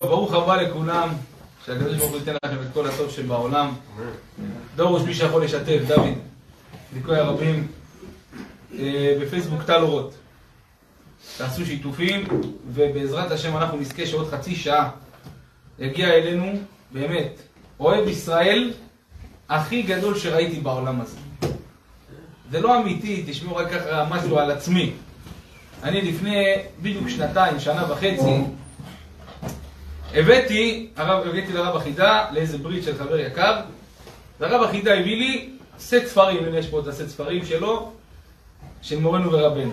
ברוך הבא לכולם, שהקדוש ברוך הוא ייתן לכם את כל הטוב שבעולם. דורוש, מי שיכול לשתף, דוד, ליקוי הרבים, אה, בפייסבוק טל אורות. תעשו שיתופים, ובעזרת השם אנחנו נזכה שעוד חצי שעה יגיע אלינו, באמת, אוהב ישראל הכי גדול שראיתי בעולם הזה. זה לא אמיתי, תשמעו רק ככה משהו על עצמי. אני לפני בדיוק שנתיים, שנה וחצי, הבאתי, הרב, הבאתי לרב החידה לאיזה ברית של חבר יקר, והרב החידה הביא לי סט ספרים, הנה יש פה את הסט ספרים שלו, של מורנו ורבנו.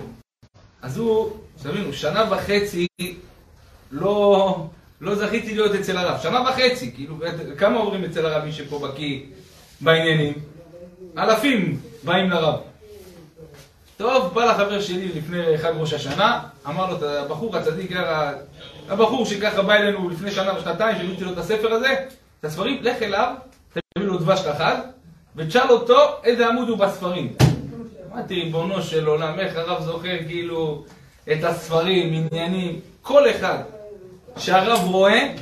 אז הוא, תבינו, שנה וחצי לא, לא זכיתי להיות אצל הרב. שנה וחצי, כאילו, כמה עוברים אצל הרב מי שפה בקיא בעניינים? אלפים באים לרב. טוב, בא לחבר שלי לפני חג ראש השנה, אמר לו, הבחור הצדיק, הבחור שככה בא אלינו לפני שנה ושנתיים, שהבאתי לו את הספר הזה, את הספרים, לך אליו, תביא לו דבש לחג, ותשאל אותו איזה עמוד הוא בספרים. אמרתי, ריבונו של עולם, איך הרב זוכר כאילו את הספרים, עניינים, כל אחד שהרב רואה,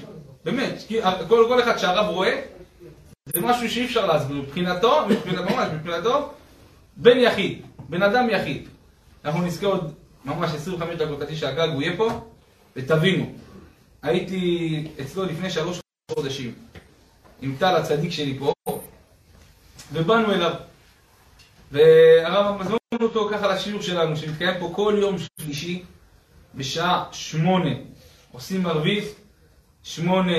באמת, כל, כל אחד שהרב רואה, זה משהו שאי אפשר להסביר. מבחינתו, מבחינתו, ממש, מבחינתו, בן יחיד, בן אדם יחיד. אנחנו נזכה עוד ממש 25 דקות, חצי שעה הוא יהיה פה, ותבינו, הייתי אצלו לפני שלוש חודשים, עם טל הצדיק שלי פה, ובאנו אליו. והרב מזמין אותו ככה לשיעור שלנו, שמתקיים פה כל יום שלישי, בשעה שמונה, עושים ערבית, שמונה,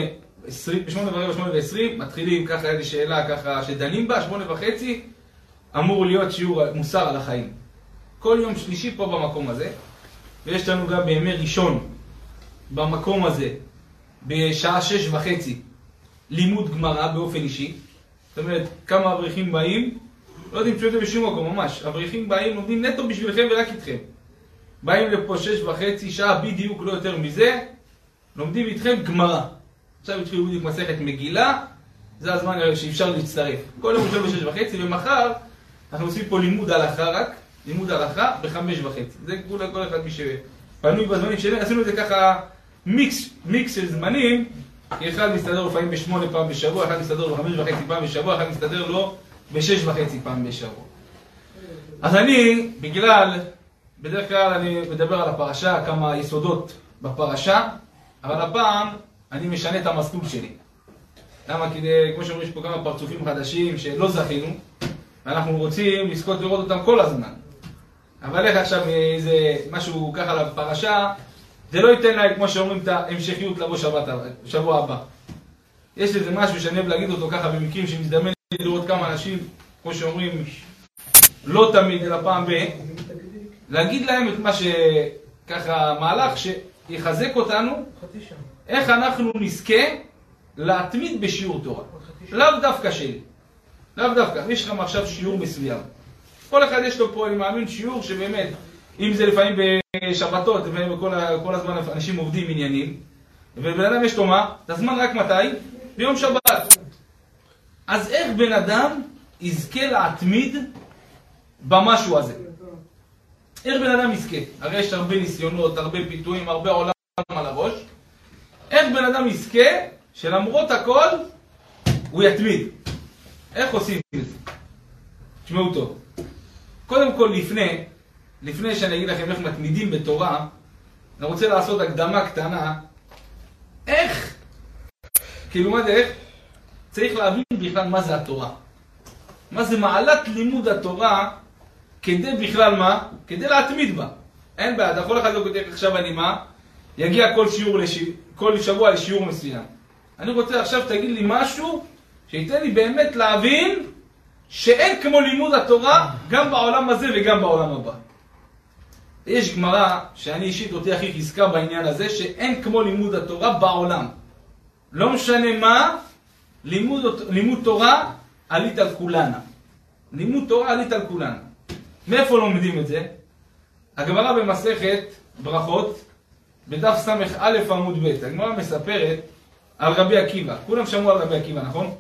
שמונה ורבע, שמונה ועשרים, מתחילים ככה איזו שאלה ככה שדנים בה, שמונה וחצי, אמור להיות שיעור מוסר על החיים. כל יום שלישי פה במקום הזה, ויש לנו גם בימי ראשון, במקום הזה, בשעה שש וחצי, לימוד גמרא באופן אישי. זאת אומרת, כמה אברכים באים, לא יודעים את זה בשום מקום, ממש. אברכים באים, לומדים נטו בשבילכם ורק איתכם. באים לפה שש וחצי, שעה בדיוק, לא יותר מזה, לומדים איתכם גמרא. עכשיו התחילו בדיוק מסכת מגילה, זה הזמן שאפשר להצטרף. כל יום ראשון בשש וחצי, ומחר אנחנו עושים פה לימוד הלכה רק, לימוד הלכה בחמש וחצי. זה כל, כל אחד מי שפנוי בזמנים שלנו, עשינו את זה ככה מיקס, מיקס של זמנים, כי אחד מסתדר לפעמים בשמונה פעם בשבוע, אחד מסתדר בחמש וחצי פעם בשבוע, אחד מסתדר לו בשש וחצי פעם בשבוע. אז אני, בגלל, בדרך כלל אני מדבר על הפרשה, כמה יסודות בפרשה, אבל הפעם אני משנה את המסלול שלי. למה? כי כמו שאומרים, יש פה כמה פרצופים חדשים שלא זכינו, ואנחנו רוצים לזכות לראות אותם כל הזמן. אבל איך עכשיו איזה משהו ככה לפרשה, זה לא ייתן להם, כמו שאומרים, את ההמשכיות לבוא שבת, שבוע הבא. יש איזה משהו שאני אוהב להגיד אותו ככה במקרים שמזדמן לי לראות כמה אנשים, כמו שאומרים, לא תמיד, אלא פעם ב... להגיד להם את מה שככה, מהלך שיחזק אותנו, איך אנחנו נזכה להתמיד בשיעור תורה. לאו דווקא שלי. לאו דווקא. יש לכם עכשיו שיעור מסוים. כל אחד יש לו פה, אני מאמין, שיעור שבאמת, אם זה לפעמים בשבתות, לפעמים כל, כל הזמן אנשים עובדים עניינים, ובן אדם יש לו מה? את הזמן רק מתי? ביום שבת. אז איך בן אדם יזכה להתמיד במשהו הזה? איך בן אדם יזכה? הרי יש הרבה ניסיונות, הרבה פיתויים, הרבה עולם על הראש. איך בן אדם יזכה שלמרות הכל הוא יתמיד? איך עושים את זה? תשמעו טוב. קודם כל, לפני, לפני שאני אגיד לכם איך מתמידים בתורה, אני רוצה לעשות הקדמה קטנה. איך, כאילו מה זה איך? צריך להבין בכלל מה זה התורה. מה זה מעלת לימוד התורה כדי בכלל מה? כדי להתמיד בה. אין בעיה, אתה יכול לא כותב עכשיו אני מה? יגיע כל, שיעור לש... כל שבוע לשיעור מסוים. אני רוצה עכשיו תגיד לי משהו שייתן לי באמת להבין שאין כמו לימוד התורה גם בעולם הזה וגם בעולם הבא. יש גמרא שאני אישית אותי הכי חזקה בעניין הזה, שאין כמו לימוד התורה בעולם. לא משנה מה, לימוד, לימוד תורה עלית על כולנה. לימוד תורה עלית על כולנה. מאיפה לומדים את זה? הגמרא במסכת ברכות, בדף ס"א עמוד ב', הגמרא מספרת על רבי עקיבא. כולם שמעו על רבי עקיבא, נכון?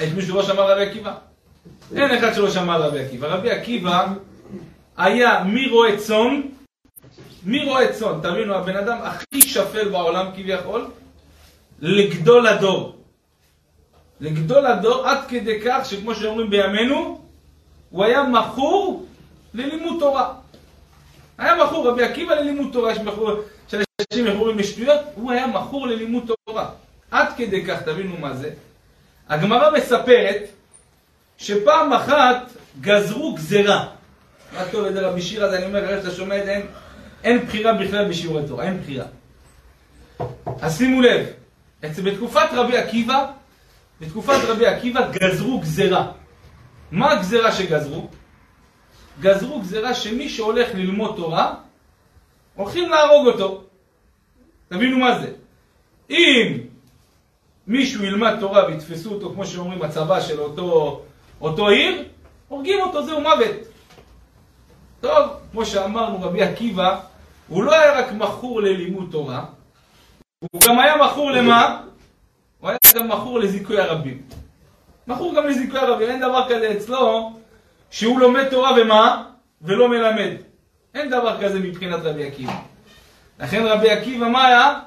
יש מישהו שלא שמע על רבי עקיבא? אין אחד שלא שמע על רבי עקיבא. רבי עקיבא היה מרועה צאן, מרועה צאן, תבינו, הבן אדם הכי שפל בעולם כביכול, לגדול הדור. לגדול הדור עד כדי כך שכמו שאומרים בימינו, הוא היה מכור ללימוד תורה. היה מכור, רבי עקיבא ללימוד תורה, יש מכור, שאנשים מכורים לשטויות, הוא היה מכור ללימוד תורה. עד כדי כך, תבינו מה זה. הגמרא מספרת שפעם אחת גזרו גזרה. מה טוב את רבי שירה, אז אני אומר, איך שאתה שומע את זה, אין, אין בחירה בכלל בשיעורי תורה, אין בחירה. אז שימו לב, בתקופת רבי עקיבא, בתקופת רבי עקיבא גזרו גזרה. מה הגזרה שגזרו? גזרו גזרה שמי שהולך ללמוד תורה, הולכים להרוג אותו. תבינו מה זה. אם מישהו ילמד תורה ויתפסו אותו, כמו שאומרים, הצבא של אותו, אותו עיר, הורגים אותו, זהו מוות. טוב, כמו שאמרנו, רבי עקיבא, הוא לא היה רק מכור ללימוד תורה, הוא גם היה מכור למה? הוא היה גם מכור לזיכוי הרבים. מכור גם לזיכוי הרבים, אין דבר כזה אצלו שהוא לומד תורה ומה? ולא מלמד. אין דבר כזה מבחינת רבי עקיבא. לכן רבי עקיבא, מה היה?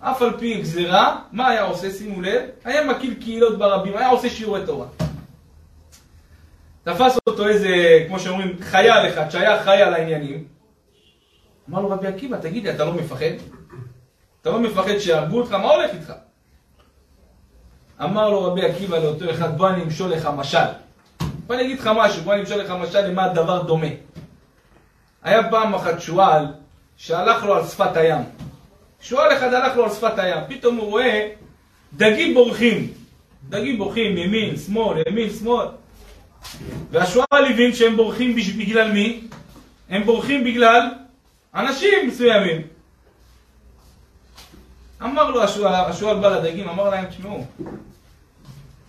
אף על פי גזירה, מה היה עושה? שימו לב, היה מקיל קהילות ברבים, היה עושה שיעורי תורה. תפס אותו איזה, כמו שאומרים, חייל אחד, שהיה חי על העניינים. אמר לו רבי עקיבא, תגיד לי, אתה לא מפחד? אתה לא מפחד שיהרגו אותך? מה הולך איתך? אמר לו רבי עקיבא לאותו אחד, בוא אני אמשול לך משל. בוא אני אגיד לך משהו, בוא אני אמשול לך משל למה הדבר דומה. היה פעם אחת שועל שהלך לו על שפת הים. שועל אחד הלך לו על שפת הים, פתאום הוא רואה דגים בורחים. דגים בורחים ימין, שמאל, ימין, שמאל. והשועל הבין שהם בורחים בגלל מי? הם בורחים בגלל אנשים מסוימים. אמר לו השועל, השועל בא לדגים, אמר להם, תשמעו,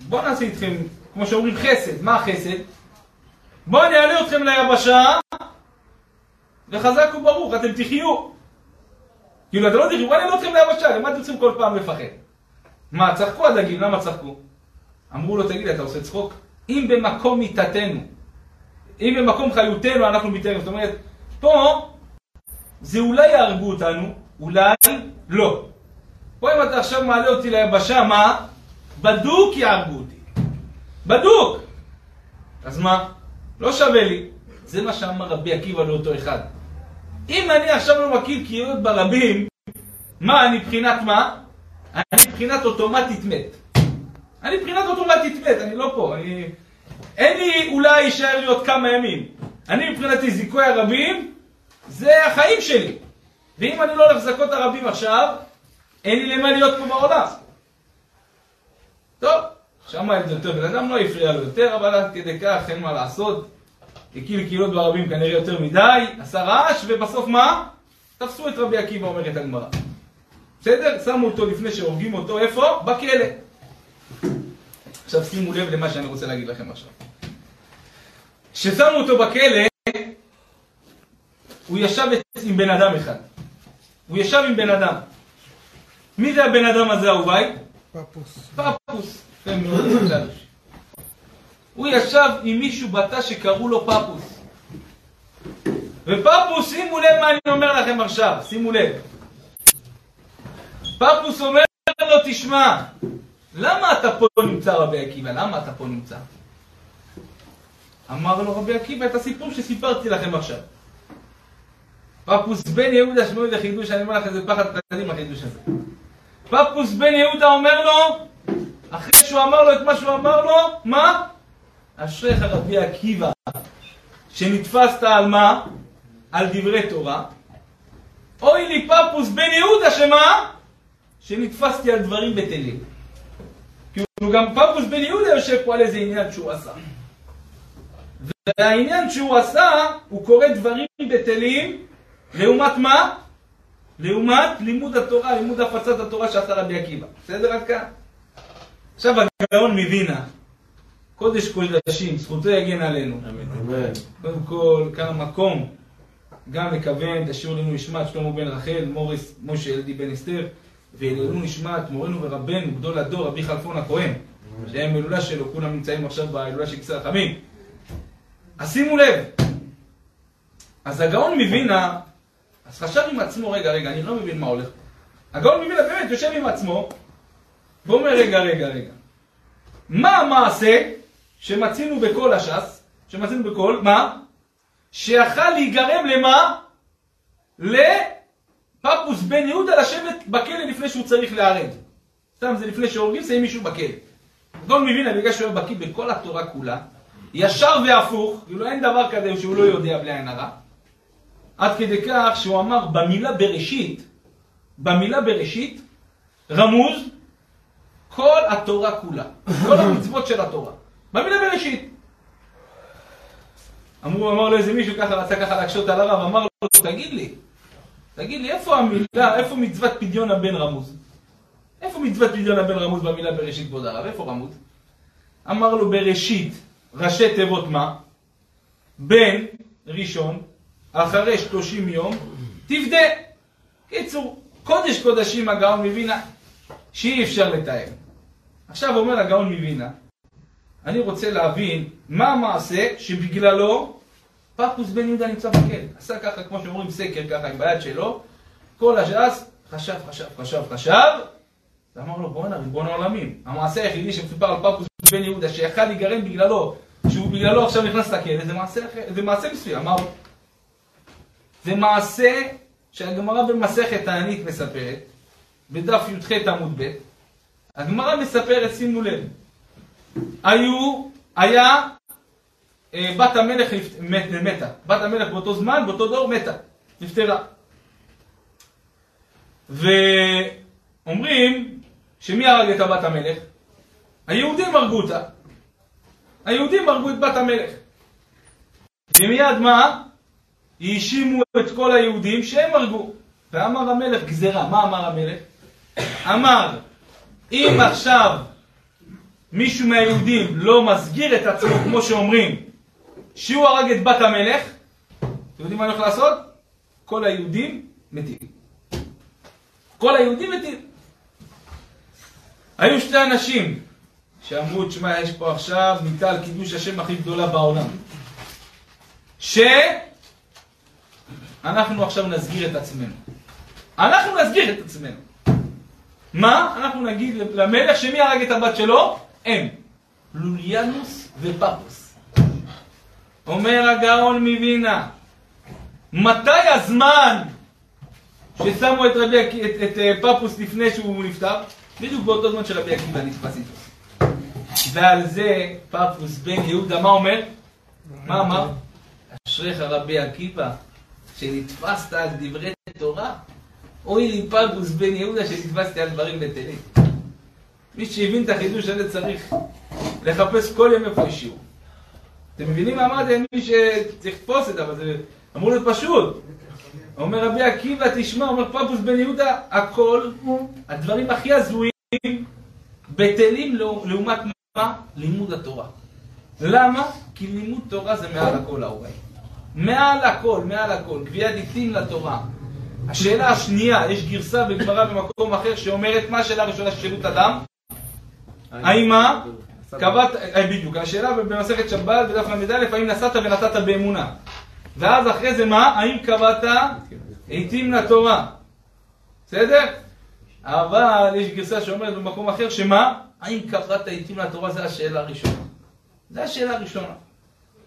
בואו נעשה איתכם, כמו שאומרים חסד, מה החסד? בואו אני אעלה אתכם ליבשה, וחזק וברוך, אתם תחיו. כאילו, אתם לא תחיו, בואו אני אעלה אתכם ליבשה, למה אתם צריכים כל פעם לפחד? מה, צחקו הדגים, למה צחקו? אמרו לו, תגיד, אתה עושה צחוק? אם במקום מיתתנו, אם במקום חיותנו אנחנו מתארים, זאת אומרת, פה זה אולי יהרגו אותנו, אולי לא. פה אם אתה עכשיו מעלה אותי ליבשה, מה? בדוק יהרגו אותי. בדוק! אז מה? לא שווה לי. זה מה שאמר רבי עקיבא לאותו אחד. אם אני עכשיו לא מכיר קריאות ברבים, מה, אני מבחינת מה? אני מבחינת אוטומטית מת. אני מבחינת אוטומטית מת, אני לא פה. אני... אין לי אולי יישאר לי עוד כמה ימים. אני מבחינתי זיכוי הרבים, זה החיים שלי. ואם אני לא הולך לזכות הרבים עכשיו, אין לי למה להיות פה בעולם. טוב, שמע את זה יותר, בן אדם לא הפריע לו יותר, אבל עד כדי כך אין מה לעשות. הקיל קהילות ברבים כנראה יותר מדי, עשה רעש, ובסוף מה? תפסו את רבי עקיבא, אומרת הגמרא. בסדר? שמו אותו לפני שהורגים אותו, איפה? בכלא. עכשיו שימו לב למה שאני רוצה להגיד לכם עכשיו. כששמו אותו בכלא, הוא ישב עם בן אדם אחד. הוא ישב עם בן אדם. מי זה הבן אדם הזה, אהוביי? פפוס. פפוס. הוא ישב עם מישהו בתא שקראו לו פפוס. ופפוס, שימו לב מה אני אומר לכם עכשיו, שימו לב. פפוס אומר לו, תשמע, למה אתה פה נמצא רבי עקיבא? למה אתה פה נמצא? אמר לו רבי עקיבא את הסיפור שסיפרתי לכם עכשיו. פפוס בן יהודה, שמעו את החידוש, אני אומר לכם, זה פחד פחדים החידוש הזה. פפוס בן יהודה אומר לו, אחרי שהוא אמר לו את מה שהוא אמר לו, מה? אשריך רבי עקיבא, שנתפסת על מה? על דברי תורה. אוי לי פפוס בן יהודה, שמה? שנתפסתי על דברים בטלים. גם פפוס בן יהודה יושב פה על איזה עניין שהוא עשה. והעניין שהוא עשה, הוא קורא דברים בטלים, לעומת מה? לעומת לימוד התורה, לימוד הפצת התורה שעשה רבי עקיבא. בסדר עד כאן? עכשיו הגאון מווינה, קודש קודשים, זכותו יגן עלינו. אמן. קודם כל, כאן המקום, גם לכוון, תשאירו לנו נשמת שלמה בן רחל, מוריס, משה ילדי בן אסתר, ואלנו נשמת מורנו ורבנו, גדול הדור, רבי חלפון הכהן, שהם הילולה שלו, כולם נמצאים עכשיו בהילולה של כיסא רחמים. אז שימו לב, אז הגאון מווינה, אז חשב עם עצמו, רגע, רגע, אני לא מבין מה הולך. הגאון מווילנה באמת יושב עם עצמו, ואומר, רגע, רגע, רגע. מה המעשה שמצינו בכל הש"ס, שמצינו בכל, מה? שיכל להיגרם למה? לפפוס בן יהודה לשבת בכלא לפני שהוא צריך להיהרג. סתם זה לפני שהורגים, שמים מישהו בכלא. גאון מווילנה, בגלל שהוא היה בקיא בכל התורה כולה, ישר והפוך, כאילו אין דבר כזה שהוא לא יודע בלי עין הרע, עד כדי כך שהוא אמר במילה בראשית, במילה בראשית, רמוז כל התורה כולה, כל המצוות של התורה, במילה בראשית. אמרו, אמר לו איזה מישהו ככה, רצה ככה להקשות על הרב, אמר לו, תגיד לי, תגיד לי, איפה המילה, איפה מצוות פדיון הבן רמוז? איפה מצוות פדיון הבן רמוז במילה בראשית, כבוד הרב? איפה רמוז? אמר לו, בראשית, ראשי תיבות מה? בן ראשון, אחרי שלושים יום, תבדה. קיצור, קודש קודשים הגאון מווינה, שאי אפשר לתאר. עכשיו אומר הגאון מווינה, אני רוצה להבין מה המעשה שבגללו פפוס בן יהודה נמצא בכלא. עשה ככה, כמו שאומרים, סקר ככה עם ביד שלו, כל הש"ס חשב, חשב, חשב, חשב, ואמר לו, בואנה, ריבון העולמים, המעשה היחידי שמסופר על פפוס בן יהודה, שיכל להיגרם בגללו, שהוא בגללו עכשיו נכנס לכלא, זה מעשה, זה מעשה מסוים, הוא? זה מעשה שהגמרא במסכת תענית מספרת, בדף י"ח עמוד ב', הגמרא מספרת, שימו לב, היו, היה בת המלך מת, מתה, בת המלך באותו זמן, באותו דור מתה, נפטרה. ואומרים שמי הרג את הבת המלך? היהודים הרגו אותה. היהודים הרגו את בת המלך. ומיד מה? האשימו את כל היהודים שהם הרגו. ואמר המלך גזירה. מה אמר המלך? אמר, אם עכשיו מישהו מהיהודים לא מסגיר את עצמו, כמו שאומרים, שהוא הרג את בת המלך, אתם יודעים מה אני הולך לעשות? כל היהודים מתים. כל היהודים מתים. היו שתי אנשים שאמרו, תשמע, יש פה עכשיו מיטה על קידוש השם הכי גדולה בעולם. שאנחנו עכשיו נסגיר את עצמנו. אנחנו נסגיר את עצמנו. מה? אנחנו נגיד למלך שמי הרג את הבת שלו? הם. לוליאנוס ופפוס. אומר הגאון מווינה, מתי הזמן ששמו את, רבי, את, את, את אה, פפוס לפני שהוא נפטר? בדיוק באותו זמן שרבי עקיבא נתפס איתו. ועל זה פפוס בן יהודה, מה אומר? מה אמר? אשריך רבי עקיבא, שנתפסת על דברי תורה. אוי לי פפוס בן יהודה שנתפסתי על דברים בטלים. מי שהבין את החידוש הזה צריך לחפש כל יום איפה יש שיעור. אתם מבינים מה אמרתי? מי שצריך לתפוס את זה, אבל זה אמור להיות פשוט. אומר רבי עקיבא, תשמע, אומר פפוס בן יהודה, הכל, הדברים הכי הזויים, בטלים לעומת מה? לימוד התורה. למה? כי לימוד תורה זה מעל הכל ההורי. מעל הכל, מעל הכל. גביית עיתים לתורה. השאלה השנייה, יש גרסה בגמרא במקום אחר שאומרת מה השאלה הראשונה של שאלות אדם? האם מה? קבעת, אה, בדיוק, השאלה במסכת שבת בדף ל"א, האם נסעת ונתת באמונה? ואז אחרי זה מה? האם קבעת עיתים לתורה? בסדר? אבל יש גרסה שאומרת במקום אחר שמה? האם קבעת עיתים לתורה? זו השאלה הראשונה. זו השאלה הראשונה.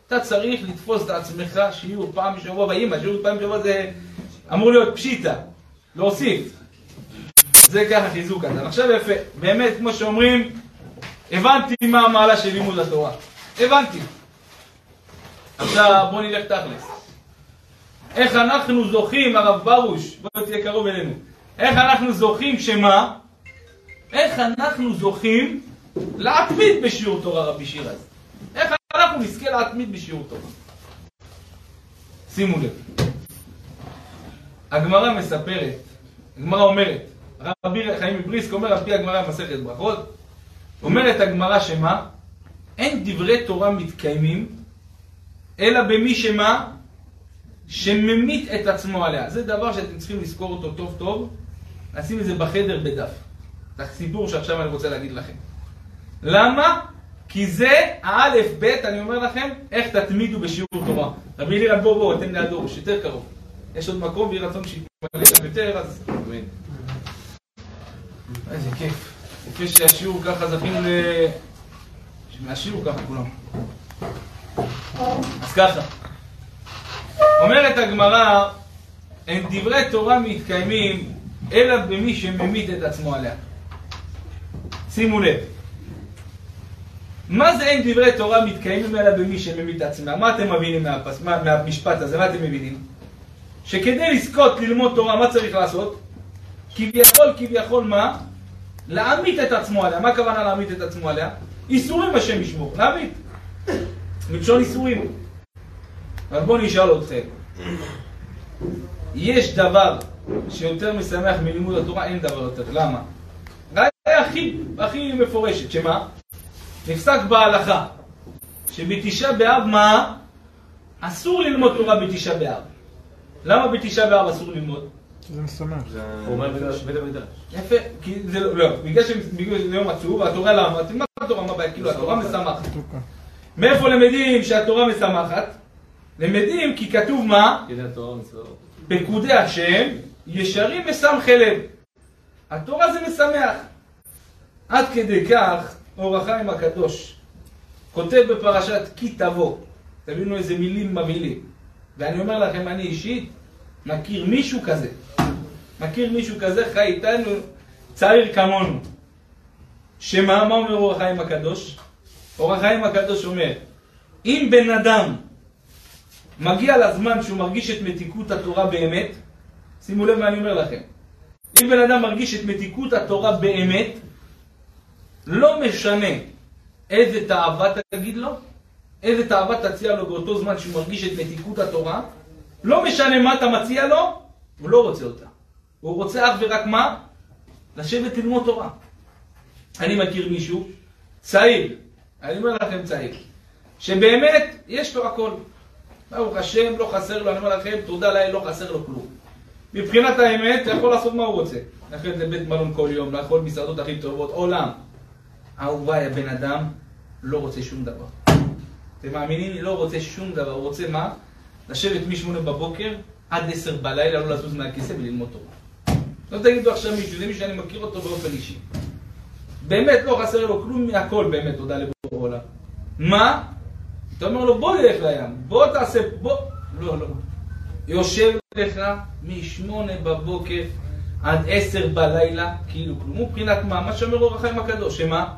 אתה צריך לתפוס את עצמך שיעור פעם בשבוע באמא, שיעור פעם בשבוע זה אמור להיות פשיטה, להוסיף. זה ככה חיזוק. עכשיו יפה, באמת, כמו שאומרים, הבנתי מה המעלה של לימוד התורה. הבנתי. עכשיו בוא נלך תכלס. איך אנחנו זוכים, הרב ברוש, בוא תהיה קרוב אלינו. איך אנחנו זוכים שמה? איך אנחנו זוכים להתמיד בשיעור תורה רבי שירז? איך אנחנו נזכה להתמיד בשיעור תורה? שימו לב. הגמרא מספרת, הגמרא אומרת, רבי חיים מבריסק אומר על פי הגמרא במסכת ברכות, אומרת הגמרא שמה? אין דברי תורה מתקיימים, אלא במי שמה? שממית את עצמו עליה. זה דבר שאתם צריכים לזכור אותו טוב טוב, נשים את זה בחדר בדף. זה הסיפור שעכשיו אני רוצה להגיד לכם. למה? כי זה האלף בית, אני אומר לכם, איך תתמידו בשיעור תורה. רבי אלירן בוא בוא, אתם לידו, שיותר קרוב. יש עוד מקום ויהי רצון שיתמלא גם יותר, אז... איזה כיף. יפה שהשיעור ככה זכינו ל... מהשיעור ככה כולם. אז ככה. אומרת הגמרא, אין דברי תורה מתקיימים אלא במי שממית את עצמו עליה. שימו לב. מה זה אין דברי תורה מתקיימים אלא במי שממית את עצמו? מה אתם מבינים מהפס... מה, מהמשפט הזה? מה אתם מבינים? שכדי לזכות ללמוד תורה, מה צריך לעשות? כביכול, כביכול מה? להמית את עצמו עליה. מה הכוונה להמית את עצמו עליה? איסורים השם ישמור, להמית. מלשון איסורים. אבל בואו נשאל אתכם. יש דבר שיותר משמח מלימוד התורה? אין דבר יותר. למה? ראיה הכי, הכי מפורשת, שמה? נפסק בהלכה שבתשעה באב מה? אסור ללמוד תורה בתשעה באב. למה בתשעה באב אסור ללמוד? זה משמח. הוא אומר בית המקדש. יפה, כי זה לא, לא, בגלל שזה יום עצוב, התורה למה? תלמד התורה, מה בעיה? כאילו התורה משמחת. מאיפה למדים שהתורה משמחת? למדים כי כתוב מה? פקודי השם ישרים משמחי לב. התורה זה משמח. עד כדי כך אור החיים הקדוש כותב בפרשת כי תבוא. תבינו איזה מילים מבהילים. ואני אומר לכם, אני אישית מכיר מישהו כזה. מכיר מישהו כזה, חי איתנו, צעיר כמונו. שמה, מה אומר אור החיים הקדוש? אור החיים הקדוש אומר, אם בן אדם מגיע לזמן שהוא מרגיש את מתיקות התורה באמת, שימו לב מה אני אומר לכם. אם בן אדם מרגיש את מתיקות התורה באמת, לא משנה איזה תאווה תגיד לו, איזה תאווה תציע לו באותו זמן שהוא מרגיש את מתיקות התורה, לא משנה מה אתה מציע לו, הוא לא רוצה אותה. הוא רוצה אך ורק מה? לשבת ללמוד תורה. אני מכיר מישהו, צעיר, אני אומר לכם צעיר, שבאמת יש לו הכל. ברוך השם, לא חסר לו, אני אומר לכם, תודה לאל, לא חסר לו כלום. מבחינת האמת, הוא יכול לעשות מה הוא רוצה. ללכת לבית מלון כל יום, לאכול מסעדות הכי טובות, עולם. אהוביי, הבן אדם לא רוצה שום דבר. אתם מאמינים? לא רוצה שום דבר. הוא רוצה מה? לשבת משמונה בבוקר עד עשר בלילה, לא לזוז מהכיסא וללמוד תורה. לא תגידו עכשיו מישהו, זה מישהו שאני מכיר אותו באופן אישי. באמת לא חסר לו כלום מהכל, באמת, תודה לבורא עולם. מה? אתה אומר לו, בוא נלך לים, בוא תעשה, בוא... לא, לא. יושב לך משמונה בבוקר עד עשר בלילה, כאילו כלום. מבחינת מה? מה שאומר אור החיים הקדוש, שמה?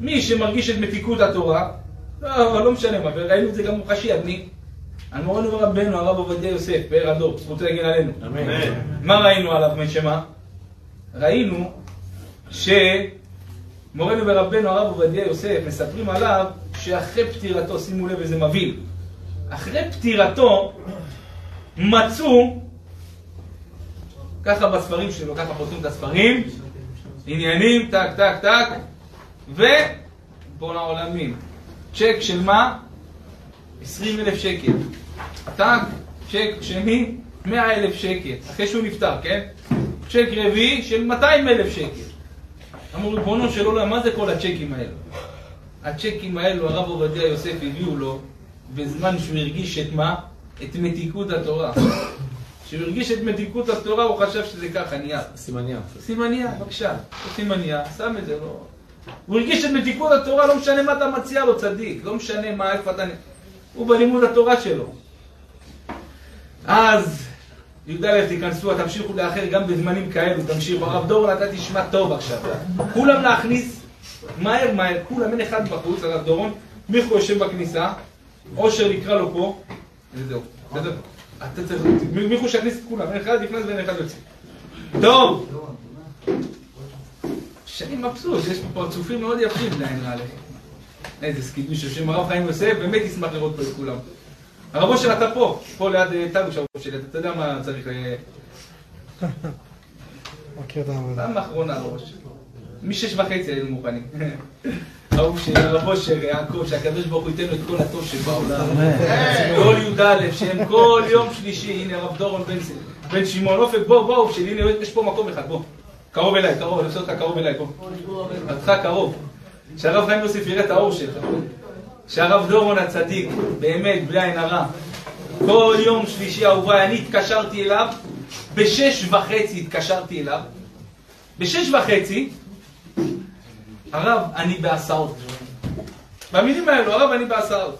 מי שמרגיש את מתיקות התורה, לא, לא משנה מה, וראינו את זה גם מוחשי, מי? על מורנו ורבנו, הרב עובדיה יוסף, פאר הדור, זכותו להגן עלינו. אמן. מה ראינו עליו, משמה? ראינו שמורנו ורבנו, הרב עובדיה יוסף, מספרים עליו שאחרי פטירתו, שימו לב איזה מבהיל, אחרי פטירתו מצאו, ככה בספרים שלו, ככה פותחים את הספרים, עניינים, טק, טק, טק, ופה לעולמים. צ'ק של מה? 20 אלף שקל. טק, צ'ק שני, 100 אלף שקל. אחרי שהוא נפטר, כן? צ'ק רביעי של 200 אלף שקל. אמרו, ריבונו של עולם, מה זה כל הצ'קים האלו? הצ'קים האלו, הרב עובדיה יוסף הביאו לו בזמן שהוא הרגיש את מה? את מתיקות התורה. כשהוא הרגיש את מתיקות התורה, הוא חשב שזה ככה, נייר. סימניה. סימניה, בבקשה. סימניה, שם את זה, לא... הוא הרגיש את מתיקות התורה, לא משנה מה אתה מציע לו, צדיק. לא משנה מה, איפה אתה... הוא בלימוד התורה שלו. אז, י"א תיכנסו, תמשיכו לאחר גם בזמנים כאלו, תמשיכו. הרב דורון, אתה תשמע טוב עכשיו. כולם להכניס, מהר מהר, כולם, אין אחד בחוץ, הרב דורון. מיכו יושב בכניסה, אושר נקרא לו פה, וזהו. בסדר? אתה צריך, מיכו שיכניס את כולם, אין אחד נכנס ואין אחד יוצא. טוב. שאני מבסוט, יש פה פרצופים מאוד יפים, נראה לי. איזה סקידוש, יושב הרב חיים יוסף, באמת ישמח לראות פה את כולם. הרב אושר, אתה פה, פה ליד אה, טלוש הרב שלי, אתה יודע מה צריך... אה, מכיר את העבודה. פעם אחרונה הרב אושר. משש וחצי היינו מוכנים. הרב שלי, הרב אושר, יעקב, שהקדוש ברוך הוא ייתן לו את כל הטוב שבעולם. כל י"א, שהם כל יום שלישי, הנה הרב דורון בן- בן שמעון אופק, בוא, בוא, אוף שלי, הנה יש פה מקום אחד, בוא. קרוב אליי, קרוב, אני עושה אותך קרוב אליי, בוא. אותך קרוב. שהרב חיים יוסף יראה את האור שלך. שהרב דורון הצדיק, באמת, בלי עין הרע, כל יום שלישי אהוביי, אני התקשרתי אליו, בשש וחצי התקשרתי אליו, בשש וחצי, הרב, אני בהסעות. במילים האלו, הרב, אני בהסעות.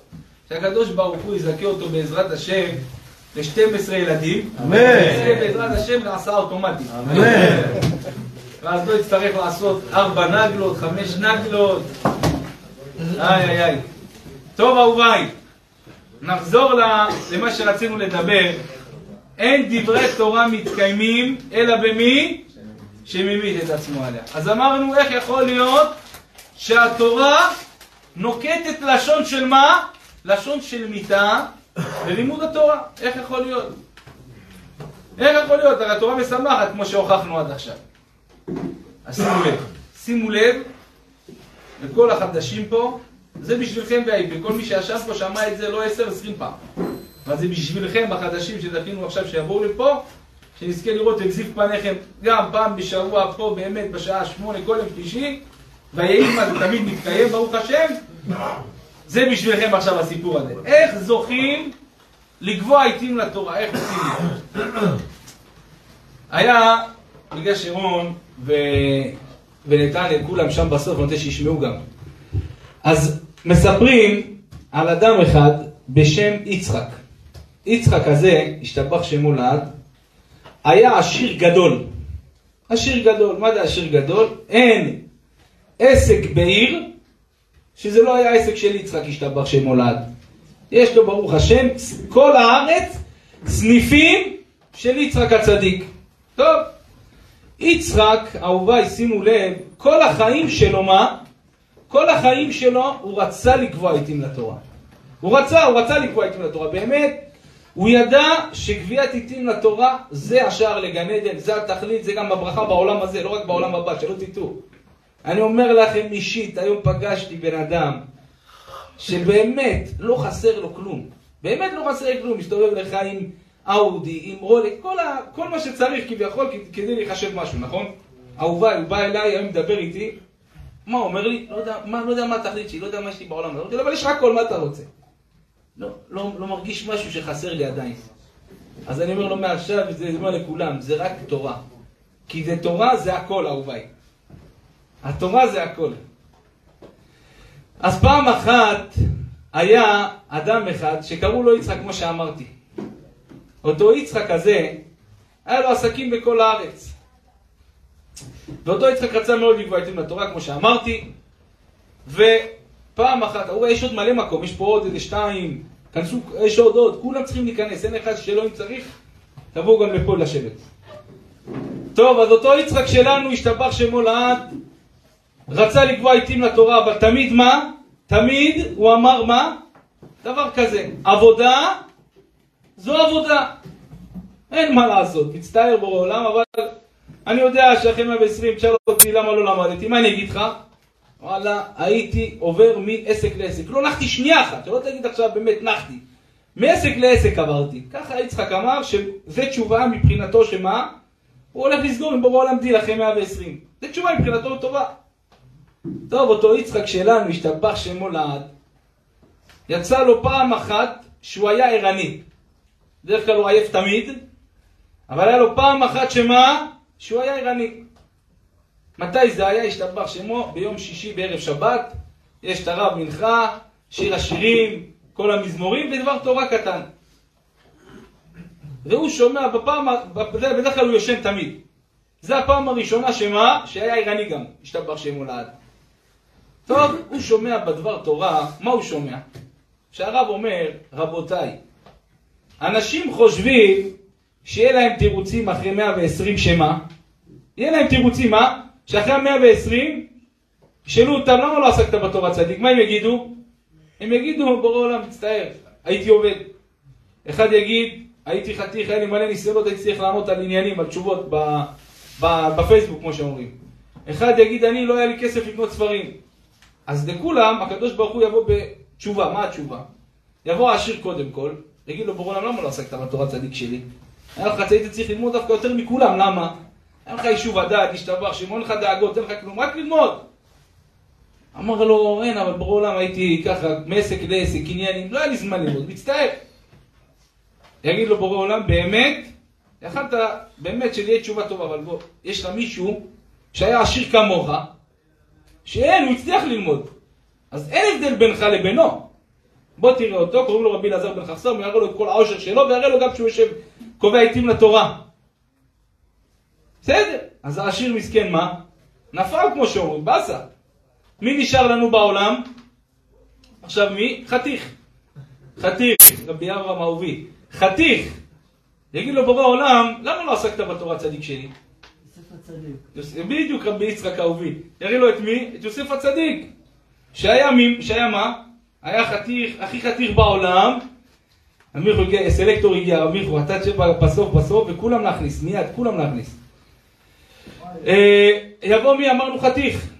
שהקדוש ברוך הוא יזכה אותו בעזרת השם ל-12 ילדים. אמן. בעזרת השם להסעה אוטומטית. אמן. ואז לא יצטרך לעשות ארבע נגלות, חמש נגלות. איי איי איי. טוב אהוביי, נחזור למה שרצינו לדבר. אין דברי תורה מתקיימים, אלא במי? שממית את עצמו עליה. אז אמרנו, איך יכול להיות שהתורה נוקטת לשון של מה? לשון של מיתה בלימוד התורה. איך יכול להיות? איך יכול להיות? הרי התורה משמחת כמו שהוכחנו עד עכשיו. אז שימו לב, שימו לב, לכל החדשים פה, זה בשבילכם ב-IP, כל מי שישב פה שמע את זה לא 10-20 פעם. אבל זה בשבילכם, החדשים שזכינו עכשיו שיבואו לפה, שנזכה לראות את זיו פניכם גם פעם בשבוע פה באמת בשעה שמונה כל יום שלישי, ויהי מה זה תמיד מתקיים ברוך השם, זה בשבילכם עכשיו הסיפור הזה. איך זוכים לקבוע עיתים לתורה, איך עושים את זה? היה, בגלל שרון ו... ונתניה, כולם שם בסוף, אני רוצה שישמעו גם. אז מספרים על אדם אחד בשם יצחק. יצחק הזה, השתבח שמו לעד, היה עשיר גדול. עשיר גדול, מה זה עשיר גדול? אין עסק בעיר שזה לא היה עסק של יצחק השתבח שמו לעד. יש לו ברוך השם, כל הארץ סניפים של יצחק הצדיק. טוב, יצחק, אהוביי, שימו לב, כל החיים שלו מה? כל החיים שלו הוא רצה לקבוע עיתים לתורה. הוא רצה, הוא רצה לקבוע עיתים לתורה. באמת, הוא ידע שקביעת עיתים לתורה זה השער לגן עדן, זה התכלית, זה גם הברכה בעולם הזה, לא רק בעולם הבא, שלא תטעו. אני אומר לכם אישית, היום פגשתי בן אדם שבאמת לא חסר לו כלום. באמת לא חסר לו כלום, מסתובב לך עם אאודי, עם רולק, כל, ה, כל מה שצריך כביכול כדי להיחשב משהו, נכון? אהוביי, הוא בא אליי, היום מדבר איתי, מה הוא אומר לי? לא יודע מה, לא יודע מה התכלית שלי, לא יודע מה יש לי בעולם. אמרתי לו, אבל יש לך הכל, מה אתה רוצה? לא, לא, לא מרגיש משהו שחסר לי עדיין. אז אני אומר לו מעכשיו, זה אומר לכולם, זה רק תורה. כי זה תורה, זה הכל, אהוביי. התורה זה הכל. אז פעם אחת היה אדם אחד שקראו לו יצחק, כמו שאמרתי. אותו יצחק הזה, היה לו עסקים בכל הארץ. ואותו יצחק רצה מאוד לקבוע עיתים לתורה, כמו שאמרתי, ופעם אחת, הוא רואה, יש עוד מלא מקום, יש פה עוד איזה שתיים, כנסו, יש עוד עוד, כולם צריכים להיכנס, אין אחד שלא אם צריך, תבואו גם לפה לשבת. טוב, אז אותו יצחק שלנו, השתבח שמו לעד, רצה לקבוע עיתים לתורה, אבל תמיד מה? תמיד הוא אמר מה? דבר כזה, עבודה זו עבודה. אין מה לעשות, מצטער בורא עולם, אבל אני יודע שאחרי 120 תשאל אותי למה לא למדתי, מה אני אגיד לך? וואלה, הייתי עובר מעסק לעסק. לא נחתי שנייה אחת, שלא תגיד עכשיו באמת נחתי. מעסק לעסק עברתי. ככה יצחק אמר שזה תשובה מבחינתו שמה? הוא הולך לסגור עם בורא עולם דיל אחרי 120. זה תשובה מבחינתו טובה. טוב, אותו יצחק שלנו, השתבח שמו לעד, יצא לו פעם אחת שהוא היה ערני. בדרך כלל הוא עייף תמיד, אבל היה לו פעם אחת שמה? שהוא היה ערני. מתי זה היה? השתבח שמו ביום שישי בערב שבת, יש את הרב מנחה, שיר השירים, כל המזמורים ודבר תורה קטן. והוא שומע בפעם, בדרך כלל הוא ישן תמיד. זה הפעם הראשונה שמה? שהיה ערני גם, השתבח שמו לעד. טוב, הוא שומע בדבר תורה, מה הוא שומע? שהרב אומר, רבותיי, אנשים חושבים שיהיה להם תירוצים אחרי 120 שמה? יהיה להם תירוצים, מה? שאחרי ה-120 ישאלו אותם, למה לא עסקת בתורה צדיק? מה הם יגידו? הם יגידו, בורא עולם, מצטער, הייתי עובד. אחד יגיד, הייתי חתיך, היה לי מלא ניסיונות, הייתי צריך לענות על עניינים, על תשובות ב- ב- בפייסבוק, כמו שאומרים. אחד יגיד, אני, לא היה לי כסף לקנות ספרים. אז לכולם, הקדוש ברוך הוא יבוא בתשובה. מה התשובה? יבוא העשיר קודם כל, יגיד לו, עולם, למה לא עסקת בתורה צדיק שלי? היה לך, היית צריך ללמוד דווקא יותר מכולם, למה? היה לך יישוב הדעת, השתבח, שמעון לך דאגות, אין לך כלום, רק ללמוד. אמר לו, אין, אבל ברור עולם הייתי ככה, מעסק לעסק, עניינים, לא היה לי זמן ללמוד, מצטער. יגיד לו בורא עולם, באמת, יכלת, באמת שלי תהיה תשובה טובה, אבל בוא, יש לך מישהו שהיה עשיר כמוך, שאין, הוא הצליח ללמוד. אז אין הבדל בינך לבינו. בוא תראה אותו, קוראים לו רבי אלעזר בן חסר, הוא יראה לו את כל העושר שלו, ויראה לו גם כשהוא יושב, קובע עיתים לתורה. בסדר, אז העשיר מסכן מה? נפל כמו שאומרים, באסה. מי נשאר לנו בעולם? עכשיו מי? חתיך. חתיך, רבי אברהם אהובי. חתיך. יגיד לו בורא עולם, למה לא עסקת בתורה צדיק שלי? יוסף הצדיק. יוס- בדיוק רבי יצחק אהובי. יראה לו את מי? את יוסף הצדיק. שהיה, מי, שהיה מה? היה חתיך, הכי חתיך בעולם. אמירכו הגיע, סלקטור הגיע, אמירכו, אתה תשב בסוף בסוף, וכולם להכניס, מיד, כולם להכניס. אה, יבוא מי? אמרנו חתיך.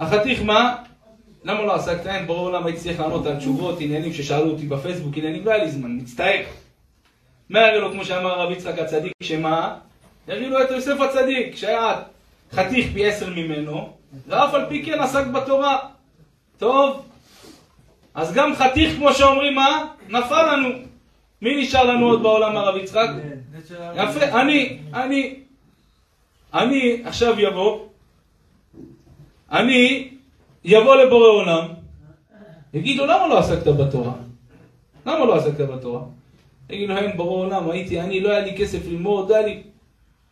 החתיך מה? למה לא עסקת? אין, ברור למה הייתי צריך לענות על תשובות, עניינים ששאלו אותי בפייסבוק, עניינים, לא היה לי זמן, מצטער. מה יראה לו, כמו שאמר הרב יצחק הצדיק, שמה? יראי לו את יוסף הצדיק, שהיה חתיך פי עשר ממנו, ואף על פי כן עסק בתורה. טוב, אז גם חתיך, כמו שאומרים, מה? נפל לנו. מי נשאר לנו עוד בעולם, הרב יצחק? יפה, אני, אני, אני עכשיו יבוא, אני יבוא לבורא עולם, יגיד לו למה לא עסקת בתורה? למה לא עסקת בתורה? יגיד לו אין בורא עולם, הייתי אני, לא היה לי כסף ללמוד, היה לי...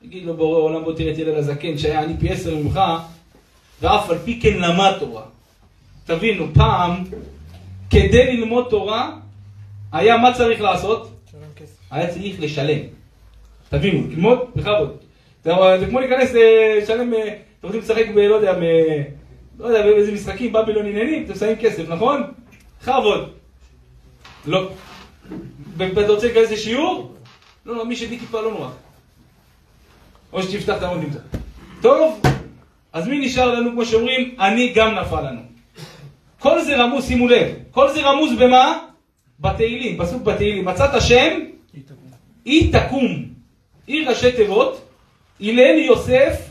יגיד לו בורא עולם בוא תראה את ילד הזקן שהיה אני פי עשר ממך, ואף על פי כן למד תורה. תבינו, פעם, כדי ללמוד תורה, היה מה צריך לעשות? היה צריך לשלם. תבינו, ללמוד, בכבוד. זה כמו להיכנס, אה, לשלם, אה, אתם רוצים לשחק ב... לא יודע, ב... לא יודע, באיזה משחקים, בבילון עניינים, אתם שמים כסף, נכון? בכבוד. לא. ואתה רוצה להיכנס לשיעור? לא, לא, מי שבלי כיפה לא נורא. או שתפתח את נמצא. טוב, אז מי נשאר לנו, כמו שאומרים, אני גם נפל לנו. כל זה רמוז, שימו לב, כל זה רמוז במה? בתהילים, פסוק בתהילים. מצאת שם, היא תקום. היא ראשי תיבות, הלל יוסף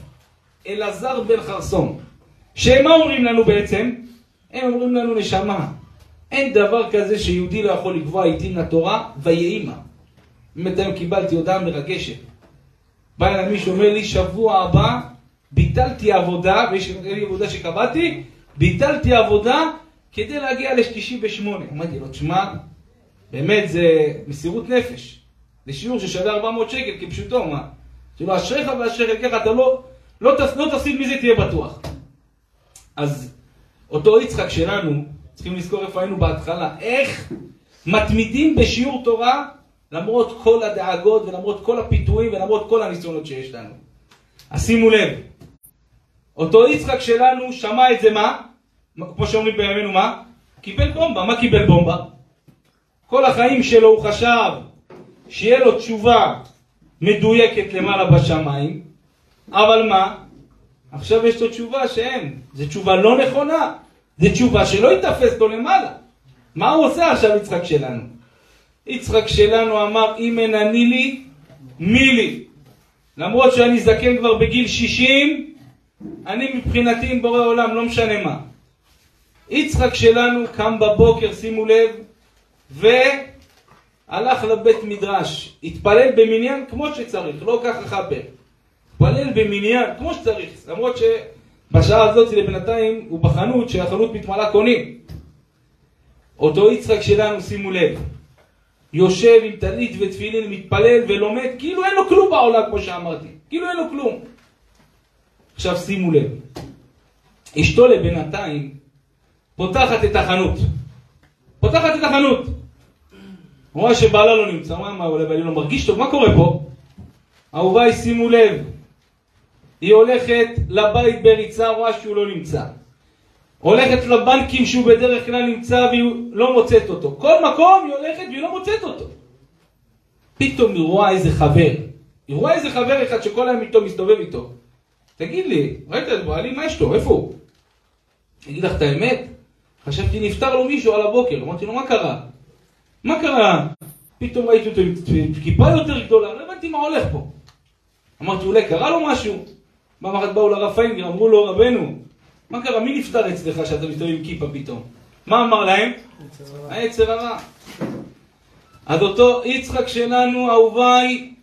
אלעזר בן חרסון. שמה אומרים לנו בעצם? הם אומרים לנו נשמה. אין דבר כזה שיהודי לא יכול לקבוע עיתים לתורה, ויהי מה. באמת היום קיבלתי הודעה מרגשת. בא אליי מישהו, אומר לי, שבוע הבא ביטלתי עבודה, ויש לי עבודה שקבעתי, ביטלתי עבודה כדי להגיע לשלישי בשמונה. אמרתי לו, תשמע, באמת זה מסירות נפש. זה שיעור ששווה 400 שקל כפשוטו, מה? כאילו, אשריך ואשריך, ככה אתה לא, לא, תס- לא תפסיד מזה, תהיה בטוח. אז אותו יצחק שלנו, צריכים לזכור איפה היינו בהתחלה, איך מתמידים בשיעור תורה למרות כל הדאגות ולמרות כל הפיתויים ולמרות כל הניסיונות שיש לנו. אז שימו לב, אותו יצחק שלנו שמע את זה מה? כמו שאומרים בימינו מה? קיבל בומבה. מה קיבל בומבה? כל החיים שלו הוא חשב שיהיה לו תשובה מדויקת למעלה בשמיים, אבל מה? עכשיו יש לו תשובה שאין, זו תשובה לא נכונה, זו תשובה שלא ייתפס לו למעלה. מה הוא עושה עכשיו יצחק שלנו? יצחק שלנו אמר אם אין אני לי, מי לי? למרות שאני זקן כבר בגיל 60, אני מבחינתי עם בורא עולם, לא משנה מה. יצחק שלנו קם בבוקר, שימו לב, והלך לבית מדרש, התפלל במניין כמו שצריך, לא ככה חבר. התפלל במניין כמו שצריך, למרות שבשעה הזאת לבינתיים הוא בחנות, שהחנות מתמלאה קונים. אותו יצחק שלנו, שימו לב, יושב עם טלית ותפילין, מתפלל ולומד, כאילו אין לו כלום בעולם, כמו שאמרתי. כאילו אין לו כלום. עכשיו שימו לב, אשתו לבינתיים פותחת את החנות. פותחת את החנות. רואה שבעלה לא נמצא, אומר, מה, אולי בעלי לא מרגיש טוב, מה קורה פה? אהוביי, שימו לב, היא הולכת לבית בריצה, רואה שהוא לא נמצא. הולכת לבנקים שהוא בדרך כלל נמצא והיא לא מוצאת אותו. כל מקום היא הולכת והיא לא מוצאת אותו. פתאום היא רואה איזה חבר. היא רואה איזה חבר אחד שכל היום איתו מסתובב איתו. תגיד לי, ראית את בעלי, מה יש לו? איפה הוא? אגיד לך את האמת, חשבתי נפטר לו מישהו על הבוקר. אמרתי לו, מה קרה? מה קרה? פתאום ראיתי אותו עם כיפה יותר גדולה, לא הבנתי מה הולך פה. אמרתי, אולי קרה לו משהו? פעם אחת באו לרב פיינגר, אמרו לו, רבנו, מה קרה? מי נפטר אצלך שאתה מסתובב עם כיפה פתאום? מה אמר להם? היצר הרע. אז אותו יצחק שלנו, אהוביי,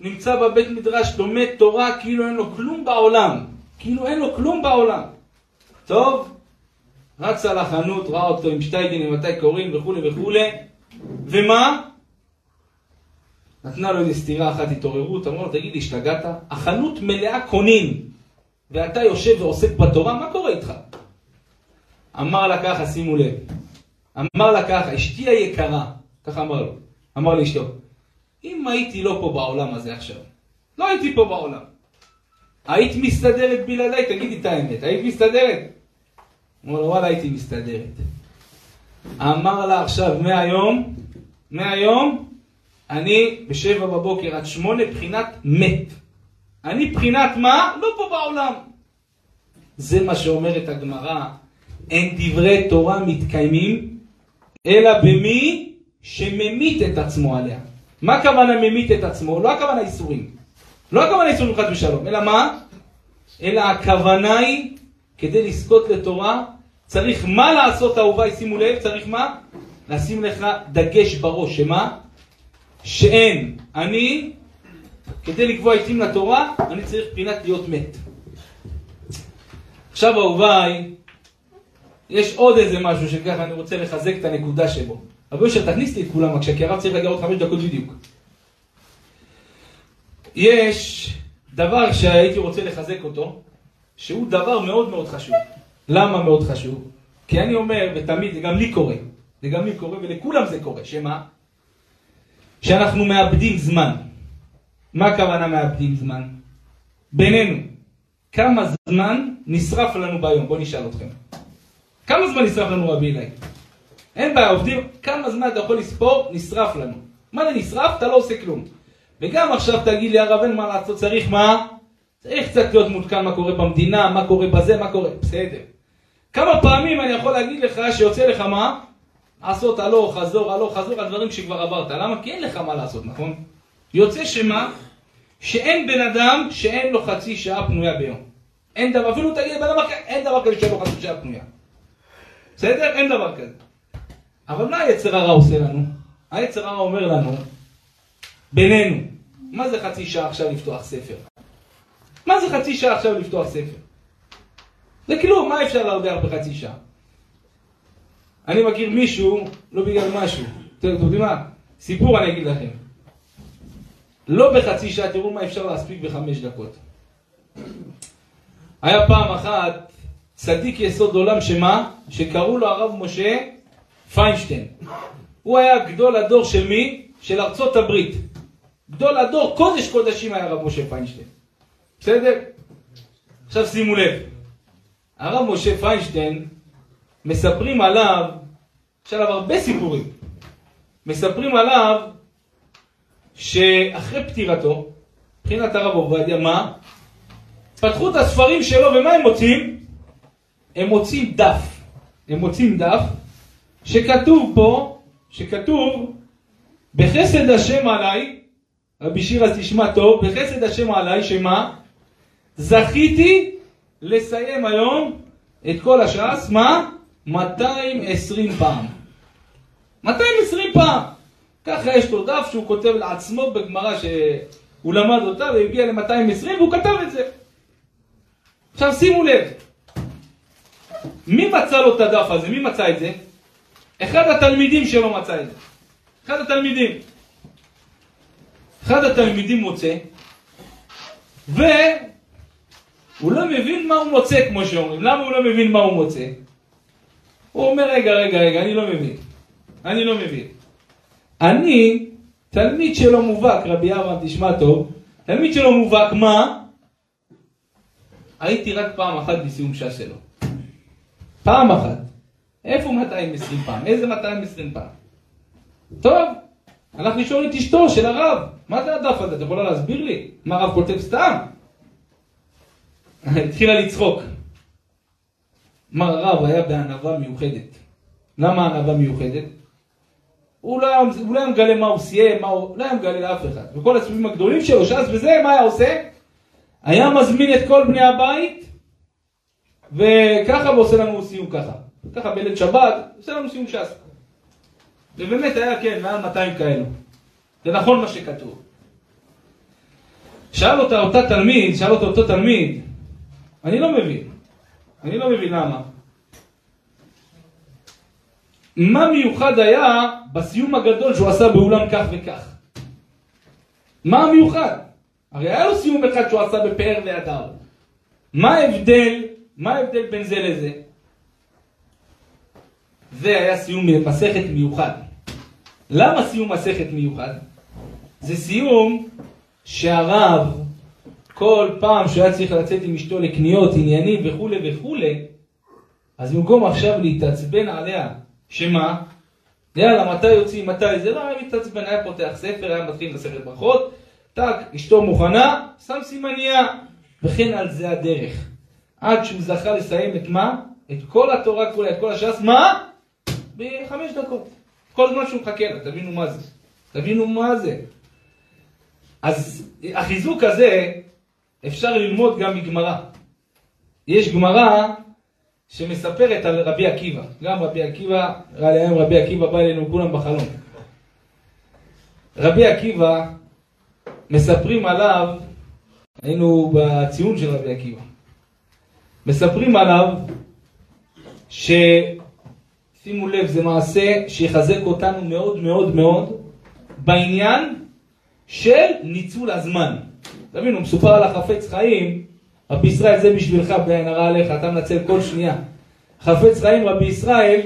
נמצא בבית מדרש, לומד תורה כאילו אין לו כלום בעולם. כאילו אין לו כלום בעולם. טוב, רצה לחנות, ראה אותו עם שטייגנים, מתי קוראים וכולי וכולי, ומה? נתנה לו איזה סטירה אחת התעוררות, אמר לו, תגיד השתגעת? החנות מלאה קונים, ואתה יושב ועוסק בתורה, מה קורה איתך? אמר לה ככה, שימו לב, אמר לה ככה, אשתי היקרה, ככה אמר לו, אמר לאשתו, אם הייתי לא פה בעולם הזה עכשיו, לא הייתי פה בעולם, היית מסתדרת בלעדיי? תגידי את האמת, היית מסתדרת? אמר לו, וואלה, הייתי מסתדרת. אמר לה עכשיו, מהיום, מהיום, אני בשבע בבוקר עד שמונה בחינת מת. אני בחינת מה? לא פה בעולם. זה מה שאומרת הגמרא, אין דברי תורה מתקיימים, אלא במי שממית את עצמו עליה. מה הכוונה ממית את עצמו? לא הכוונה איסורים. לא הכוונה איסורים חס ושלום, אלא מה? אלא הכוונה היא, כדי לזכות לתורה, צריך מה לעשות אהוביי, שימו לב, צריך מה? לשים לך דגש בראש, שמה? שאין. אני, כדי לקבוע עיתים לתורה, אני צריך פינת להיות מת. עכשיו אהוביי, יש עוד איזה משהו שככה אני רוצה לחזק את הנקודה שבו. רבי יושר, תכניס לי את כולם בבקשה, כי הרב צריך להגיע עוד חמש דקות בדיוק. יש דבר שהייתי רוצה לחזק אותו, שהוא דבר מאוד מאוד חשוב. למה מאוד חשוב? כי אני אומר, ותמיד, זה גם לי קורה, זה גם לי קורה ולכולם זה קורה, שמה? שאנחנו מאבדים זמן. מה הכוונה מאבדים זמן? בינינו, כמה זמן נשרף לנו ביום? בואו נשאל אתכם. כמה זמן נשרף לנו רבי אלי? אין בעיה, עובדים, כמה זמן אתה יכול לספור? נשרף לנו. מה זה נשרף? אתה לא עושה כלום. וגם עכשיו תגיד לי, הרב, אין מה לעשות, צריך מה? צריך קצת להיות מעודכן מה קורה במדינה, מה קורה בזה, מה קורה. בסדר. כמה פעמים אני יכול להגיד לך שיוצא לך מה? לעשות הלוך, חזור, הלוך, חזור, על דברים שכבר עברת. למה? כי אין לך מה לעשות, נכון? יוצא שמה? שאין בן אדם שאין לו חצי שעה פנויה ביום. אין דבר, אפילו תגיד בן אדם אחר, אין דבר כזה שאין לו חצי שעה פנויה. בסדר? אין דבר כזה. אבל מה היצר הרע עושה לנו? היצר הרע אומר לנו, בינינו, מה זה חצי שעה עכשיו לפתוח ספר? מה זה חצי שעה עכשיו לפתוח ספר? זה כלום, מה אפשר להרוויח בחצי שעה? אני מכיר מישהו, לא בגלל משהו. אתם יודעים מה? סיפור אני אגיד לכם. לא בחצי שעה, תראו מה אפשר להספיק בחמש דקות. היה פעם אחת צדיק יסוד עולם שמה? שקראו לו הרב משה פיינשטיין. הוא היה גדול הדור של מי? של ארצות הברית. גדול הדור, קודש קודשים היה הרב משה פיינשטיין. בסדר? עכשיו שימו לב. הרב משה פיינשטיין, מספרים עליו, יש עליו הרבה סיפורים. מספרים עליו שאחרי פטירתו, מבחינת הרב עובדיה, מה? פתחו את הספרים שלו, ומה הם מוצאים? הם מוצאים דף. הם מוצאים דף שכתוב פה, שכתוב, בחסד השם עליי, רבי שירה תשמע טוב, בחסד השם עליי, שמה? זכיתי לסיים היום את כל הש"ס, מה? 220 פעם. 220 פעם. ככה יש לו דף שהוא כותב לעצמו בגמרא שהוא למד אותה והגיע ל-220 והוא כתב את זה. עכשיו שימו לב, מי מצא לו את הדף הזה? מי מצא את זה? אחד התלמידים שלו מצא את זה. אחד התלמידים. אחד התלמידים מוצא, והוא לא מבין מה הוא מוצא, כמו שאומרים. למה הוא לא מבין מה הוא מוצא? הוא אומר, רגע, רגע, רגע, אני לא מבין. אני לא מבין. אני, תלמיד שלו מובהק, רבי אברהם, תשמע טוב, תלמיד שלו מובהק, מה? הייתי רק פעם אחת בסיום ש"ס שלו. פעם אחת. איפה 220 פעם? איזה 220 פעם? טוב, הלך לשאול את אשתו של הרב, מה זה הדף הזה? את יכולה להסביר לי? מה הרב כותב סתם? התחילה לצחוק. אמר הרב היה בענווה מיוחדת. למה ענווה מיוחדת? הוא לא, היה, הוא לא היה מגלה מה הוא סיים, מה הוא, לא היה מגלה לאף אחד. וכל הסביבים הגדולים שלו, ש"ס וזה, מה היה עושה? היה מזמין את כל בני הבית, וככה ועושה לנו סיום ככה. ככה בליל שבת, עושה לנו סיום ש"ס. ובאמת היה, כן, מעל 200 כאלו. זה נכון מה שכתוב. שאל אותה אותה תלמיד, שאל אותה אותו תלמיד, אני לא מבין. אני לא מבין למה. מה מיוחד היה בסיום הגדול שהוא עשה באולם כך וכך? מה המיוחד? הרי היה לו סיום אחד שהוא עשה בפאר והדר. מה ההבדל, מה ההבדל בין זה לזה? זה היה סיום מסכת מיוחד. למה סיום מסכת מיוחד? זה סיום שהרב, כל פעם שהוא היה צריך לצאת עם אשתו לקניות, עניינים וכולי וכולי, אז במקום עכשיו להתעצבן עליה, שמה? יאללה, מתי יוצאים, מתי זה? לא היה מתעצבן, היה פותח ספר, היה מתחיל מסכת ברכות, טק, אשתו מוכנה, שם סימניה, וכן על זה הדרך. עד שהוא זכה לסיים את מה? את כל התורה כולה, את כל הש"ס, מה? בחמש דקות. כל זמן שהוא מחכה לה, תבינו מה זה. תבינו מה זה. אז החיזוק הזה אפשר ללמוד גם מגמרא. יש גמרא שמספרת על רבי עקיבא. גם רבי עקיבא, נראה לי היום רבי עקיבא בא אלינו כולם בחלום. רבי עקיבא, מספרים עליו, היינו בציון של רבי עקיבא, מספרים עליו ששימו לב, זה מעשה שיחזק אותנו מאוד מאוד מאוד בעניין של ניצול הזמן. תבינו, מסופר על החפץ חיים, רבי ישראל זה בשבילך בעין הרע עליך, אתה מנצל כל שנייה. חפץ חיים רבי ישראל,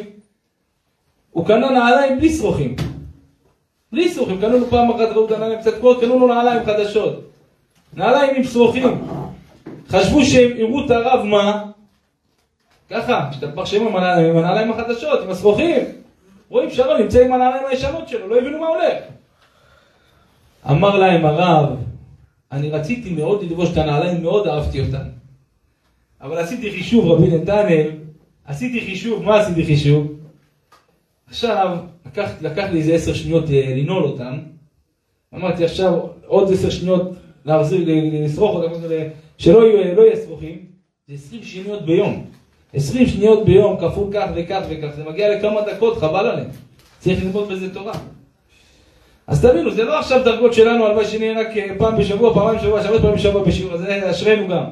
הוא קנה נעליים בלי שרוכים. בלי שרוכים, קנו לו פעם אחת, ראו את הנעליים קצת קרות, קנו לו נעליים חדשות. נעליים עם שרוכים. חשבו שהם יראו את הרב מה? ככה, שם עם הנעליים החדשות, עם השרוכים. רואים שהרב נמצא עם הנעליים הישנות שלו, לא הבינו מה הולך. אמר להם הרב, אני רציתי מאוד ללבוש את הנעליים, מאוד אהבתי אותן. אבל עשיתי חישוב, רבי נתנאל, עשיתי חישוב, מה עשיתי חישוב? עכשיו, לקח, לקח לי איזה עשר שניות אה, לנעול אותם. אמרתי עכשיו, עוד עשר שניות להחזיר, לשרוך אותם, שלא יהיו, לא יהיו שרוכים. זה עשרים שניות ביום. עשרים שניות ביום, כפול כך וכך וכך, זה מגיע לכמה דקות, חבל עליהם. צריך ללמוד בזה תורה. אז תבינו, זה לא עכשיו דרגות שלנו, הלוואי שנהיה רק אה, פעם בשבוע, פעמיים בשבוע, שלוש פעמים בשבוע בשיעור, הזה, אשרינו גם.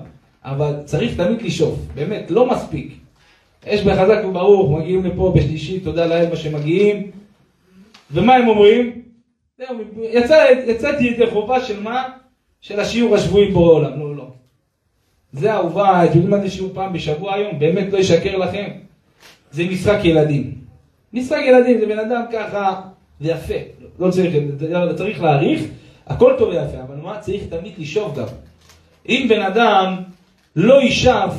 אבל צריך תמיד לשאוף, באמת, לא מספיק. יש בחזק וברוך, מגיעים לפה בשלישי, תודה לאל מה שמגיעים. ומה הם אומרים? זהו, יצא, יצאתי ידי חובה של מה? של השיעור השבועי בורא עולם, לא, לא. זה אהובה, אתם יודעים מה זה שיעור פעם בשבוע היום? באמת לא ישקר לכם. זה משחק ילדים. משחק ילדים, זה בן אדם ככה, זה יפה. לא צריך, צריך להעריך, הכל טוב ויפה, אבל מה? צריך תמיד לשאוף גם. אם בן אדם לא ישאף,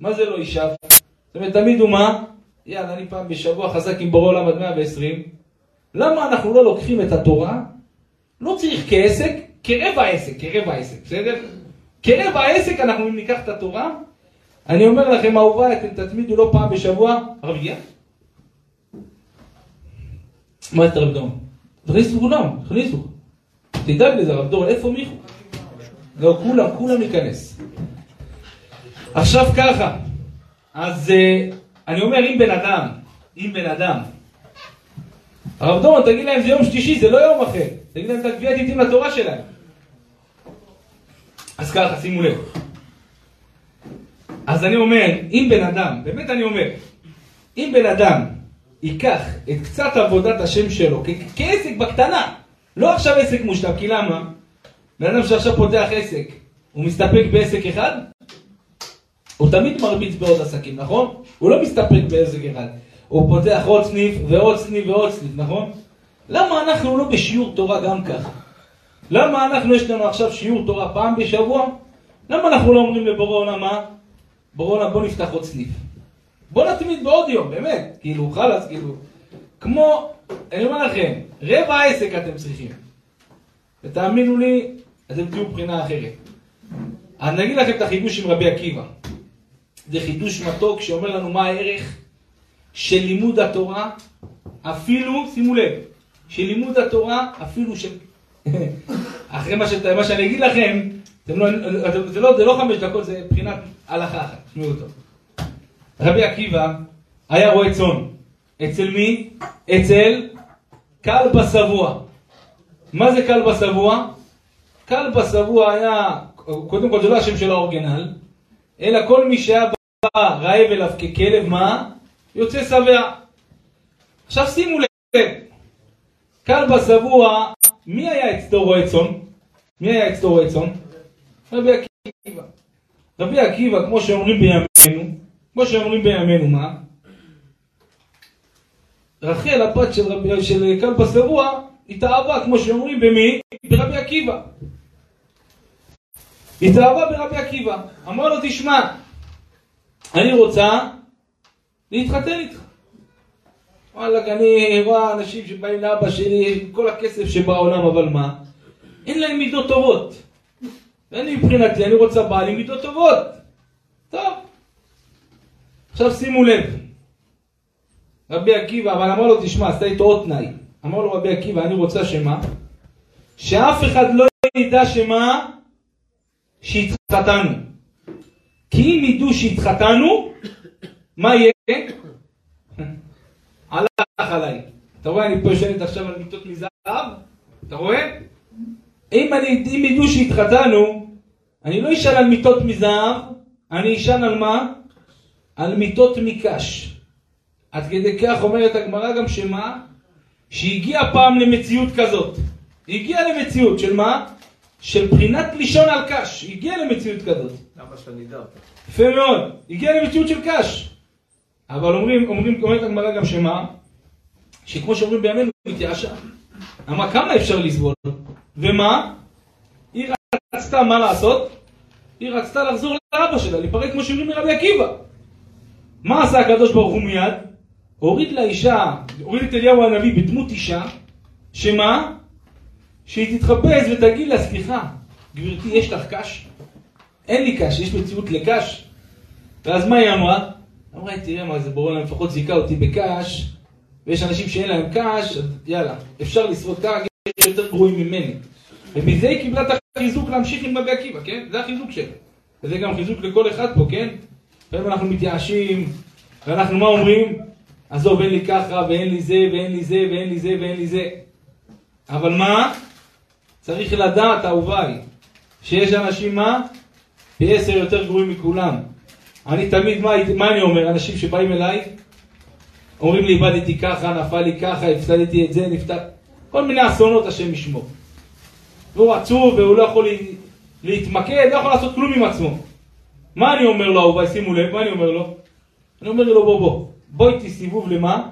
מה זה לא ישאף? זאת אומרת, תמיד הוא מה? יאללה, אני פעם בשבוע חזק עם בורא עולם עד 120. למה אנחנו לא לוקחים את התורה? לא צריך כעסק, כרבע עסק, כרבע עסק, בסדר? כרבע עסק אנחנו ניקח את התורה, אני אומר לכם, אהוביי, אתם תתמידו לא פעם בשבוע, הגיע? מה את הרב דום? תכניסו כולם, תכניסו. תדאג לזה, הרב דור, איפה מיכו? לא, כולם, כולם ייכנס. עכשיו ככה, אז uh, אני אומר, אם בן אדם, אם בן אדם, הרב דורון, תגיד להם, זה יום שלישי, זה לא יום אחר. תגיד להם את הקביעת עיתים לתורה שלהם. אז ככה, שימו לב. אז אני אומר, אם בן אדם, באמת אני אומר, אם בן אדם ייקח את קצת עבודת השם שלו כעסק בקטנה, לא עכשיו עסק מושלם, כי למה? בן אדם שעכשיו פותח עסק, הוא מסתפק בעסק אחד? הוא תמיד מרביץ בעוד עסקים, נכון? הוא לא מסתפק בעסק אחד. הוא פותח עוד סניף ועוד סניף ועוד סניף, נכון? למה אנחנו לא בשיעור תורה גם ככה? למה אנחנו, יש לנו עכשיו שיעור תורה פעם בשבוע? למה אנחנו לא אומרים לבורא עולם מה? בורא עולם בוא נפתח עוד סניף. בוא נתמיד בעוד יום, באמת. כאילו, חלאס, כאילו. כמו, אני אומר לכם, רבע עסק אתם צריכים. ותאמינו לי, אתם תהיו מבחינה אחרת. אני אגיד לכם את החידוש עם רבי עקיבא. זה חידוש מתוק שאומר לנו מה הערך של לימוד התורה, אפילו, שימו לב, של לימוד התורה, אפילו של... אחרי מה, ש... מה שאני אגיד לכם, לא, זה, לא, זה לא חמש דקות, זה מבחינת הלכה אחת, תשמעו אותו. רבי עקיבא היה רועה צאן. אצל מי? אצל כלבא שבוע. מה זה כלבא שבוע? כלבא שבוע היה, קודם כל זה לא השם של האורגנל, אלא כל מי שהיה בא רעב אליו ככלב, מה? יוצא שבע. עכשיו שימו לב, כלבא שבוע, מי היה אצלו רועה צאן? מי היה אצלו רועה צאן? רבי עקיבא. רבי עקיבא, כמו שאומרים בימינו, כמו שאומרים בימינו, מה? רחל, הבת של, רבי, של כלבא שבוע, התאהבה, כמו שאומרים, במי? ברבי עקיבא. התאהבה ברבי עקיבא. אמר לו, תשמע, אני רוצה להתחתן איתך. וואלכ, אני רואה אנשים שבאים לאבא שלי, כל הכסף שבעולם, אבל מה? אין להם מידות טובות. ואני מבחינתי, אני רוצה בעל עם מידות טובות. טוב. עכשיו שימו לב. רבי עקיבא, אבל אמר לו, תשמע, עשתה איתו עוד תנאי. אמר לו רבי עקיבא, אני רוצה שמה? שאף אחד לא ידע שמה? שהתחתנו. כי אם ידעו שהתחתנו, מה יהיה? הלך עליי. אתה רואה, אני פה יושבת עכשיו על מיטות מזהב? אתה רואה? אם, אני, אם ידעו שהתחתנו, אני לא אשאל על מיטות מזהב, אני אשאל על מה? על מיטות מקש. עד כדי כך אומרת הגמרא גם שמה? שהגיע פעם למציאות כזאת. הגיע למציאות של מה? של בחינת לישון על קש. הגיע למציאות כזאת. נידה אותה. יפה מאוד. הגיע למציאות של קש. אבל אומרים, אומרים, אומרת הגמרא גם שמה? שכמו שאומרים בימינו, התייאשה. אמרה, כמה אפשר לסבול? ומה? היא רצתה מה לעשות? היא רצתה לחזור לאבא שלה, להיפרד כמו שאומרים מרבי עקיבא. מה עשה הקדוש ברוך הוא מיד? הוריד לאישה, הוריד את אליהו הנביא בדמות אישה, שמה? שהיא תתחפש ותגיד לה, סליחה, גברתי, יש לך קש? אין לי קש, יש מציאות לקש? ואז מה היא אמרה? אמרה, תראה מה זה בורא להם, לפחות זיכה אותי בקש, ויש אנשים שאין להם קש, אז יאללה, אפשר לשרוד קש, יש יותר גרועים ממני. ומזה היא קיבלה את החיזוק להמשיך עם רבי עקיבא, כן? זה החיזוק שלה. וזה גם חיזוק לכל אחד פה, כן? לפעמים אנחנו מתייאשים, ואנחנו מה אומרים? עזוב, אין לי ככה, ואין לי זה, ואין לי זה, ואין לי זה, ואין לי זה. אבל מה? צריך לדעת, אהוביי, שיש אנשים מה? פי עשר יותר גרועים מכולם. אני תמיד, מה, מה אני אומר? אנשים שבאים אליי, אומרים לי, איבדתי ככה, נפל לי ככה, הפסדתי את זה, נפתח... כל מיני אסונות, השם ישמור. והוא עצוב, והוא לא יכול לה... להתמקד, לא יכול לעשות כלום עם עצמו. מה אני אומר לו, אהוביי, שימו לב, מה אני אומר לו? אני אומר לו, בוא, בוא, בוא איתי סיבוב למה?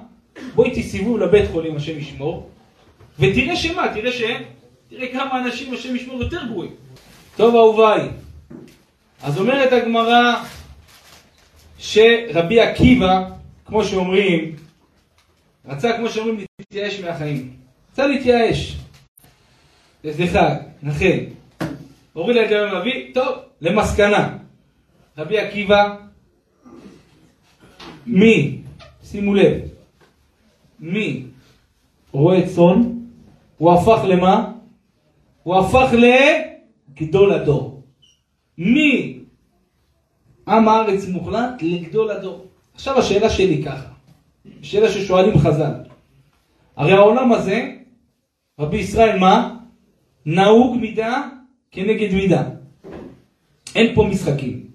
בוא איתי סיבוב לבית חולים, השם ישמור, ותראה שמה, תראה ש... תראה כמה אנשים, השם ישמור, יותר גרועים. טוב, אהוביי, אז אומרת הגמרא שרבי עקיבא, כמו שאומרים, רצה, כמו שאומרים, להתייאש מהחיים. רצה להתייאש. סליחה, נחל. הוריד לה את זה הנביא, טוב, למסקנה. רבי עקיבא, מי, שימו לב, מי רועה צאן, הוא הפך למה? הוא הפך לגדול הדור. מי עם הארץ מוחלט לגדול הדור. עכשיו השאלה שלי ככה, שאלה ששואלים חז"ל. הרי העולם הזה, רבי ישראל מה? נהוג מידה כנגד מידה. אין פה משחקים.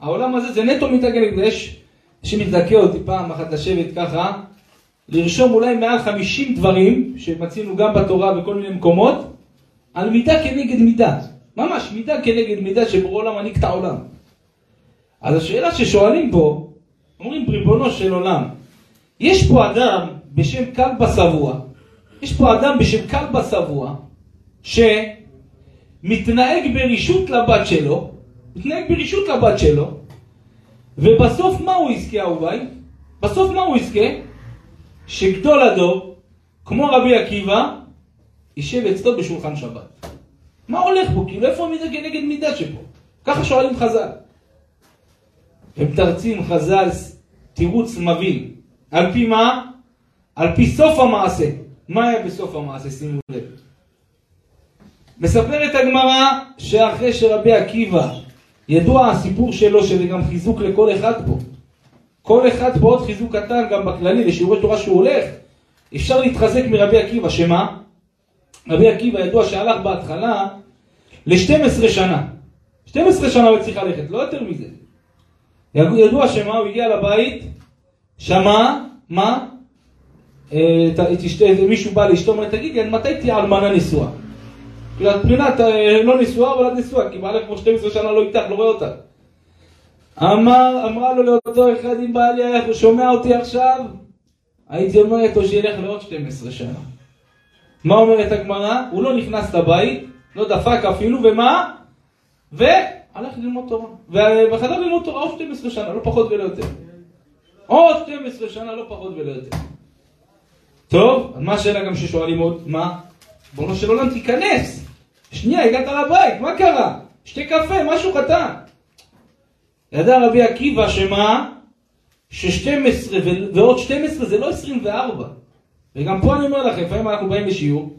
העולם הזה זה נטו מידה כנגד. יש שמתדכא אותי פעם אחת לשבת ככה, לרשום אולי מעל 50 דברים שמצינו גם בתורה בכל מיני מקומות, על מידה כנגד מידה. ממש מידה כנגד מידה שבורא עולם מנהיג את העולם. אז השאלה ששואלים פה, אומרים ריבונו של עולם, יש פה אדם בשם כלבא שבוע, יש פה אדם בשם כלבא שבוע, שמתנהג ברשות לבת שלו, מתנהג ברשות לבת שלו, ובסוף מה הוא יזכה אהוביי? בסוף מה הוא יזכה? שגדול הדור, כמו רבי עקיבא, יישב אצלו בשולחן שבת. מה הולך פה? כאילו איפה המידה כנגד מידה שפה? ככה שואלים חז"ל. ומתרצים חז"ל תירוץ מביא. על פי מה? על פי סוף המעשה. מה היה בסוף המעשה? שימו לב. מספרת הגמרא שאחרי שרבי עקיבא, ידוע הסיפור שלו שזה גם חיזוק לכל אחד פה. כל אחד פה עוד חיזוק קטן גם בכללי לשיעורי תורה שהוא הולך. אפשר להתחזק מרבי עקיבא, שמה? רבי עקיבא ידוע שהלך בהתחלה ל-12 שנה. 12 שנה הוא צריך ללכת, לא יותר מזה. ידוע שמה, הוא הגיע לבית, שמע, מה? אה, ת- את אשת- מישהו בא לאשתו, אומר, תגידי, עד מתי תהיה אלמנה נשואה? כאילו, את פנינה, את אה, לא נשואה, אבל את נשואה, כי בעלך כבר 12 שנה לא איתך, לא רואה אותך. אמר, אמרה לו לאותו אחד, אם בעלי היה שומע אותי עכשיו, הייתי אומרת לו שילך לעוד 12 שנה. מה אומרת הגמרא? הוא לא נכנס לבית, לא דפק אפילו, ומה? והלך ללמוד תורה. ו- וחזר ללמוד תורה עוד 12 שנה, לא פחות ולא יותר. עוד 12 שנה, לא פחות ולא יותר. טוב, מה השאלה גם ששואלים עוד? מה? בונו של עולם תיכנס. שנייה, הגעת לבית, מה קרה? שתה קפה, משהו קטן. ידע רבי עקיבא שמה? ש-12 ו- ועוד 12 זה לא 24. וגם פה אני אומר לכם, לפעמים אנחנו באים לשיעור,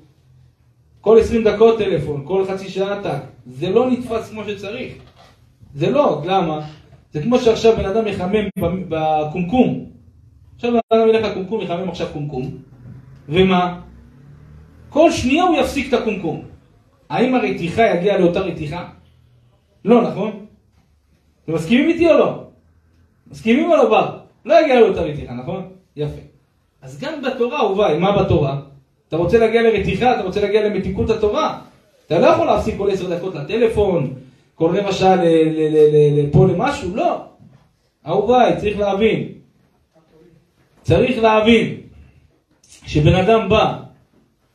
כל 20 דקות טלפון, כל חצי שעה טאק, זה לא נתפס כמו שצריך. זה לא, למה? זה כמו שעכשיו בן אדם יחמם ב- בקומקום. עכשיו בן אדם ילך לקומקום, יחמם עכשיו קומקום. ומה? כל שנייה הוא יפסיק את הקומקום. האם הרתיחה יגיע לאותה רתיחה? לא, נכון? אתם מסכימים איתי או לא? מסכימים או לא בר? לא יגיע לאותה רתיחה, נכון? יפה. אז גם בתורה, אהוביי, מה בתורה? אתה רוצה להגיע לרתיחה, אתה רוצה להגיע למתיקות התורה. אתה לא יכול להפסיק כל עשר דקות לטלפון, כל רבע שעה לפה למשהו, לא. אהוביי, צריך להבין. צריך להבין כשבן אדם בא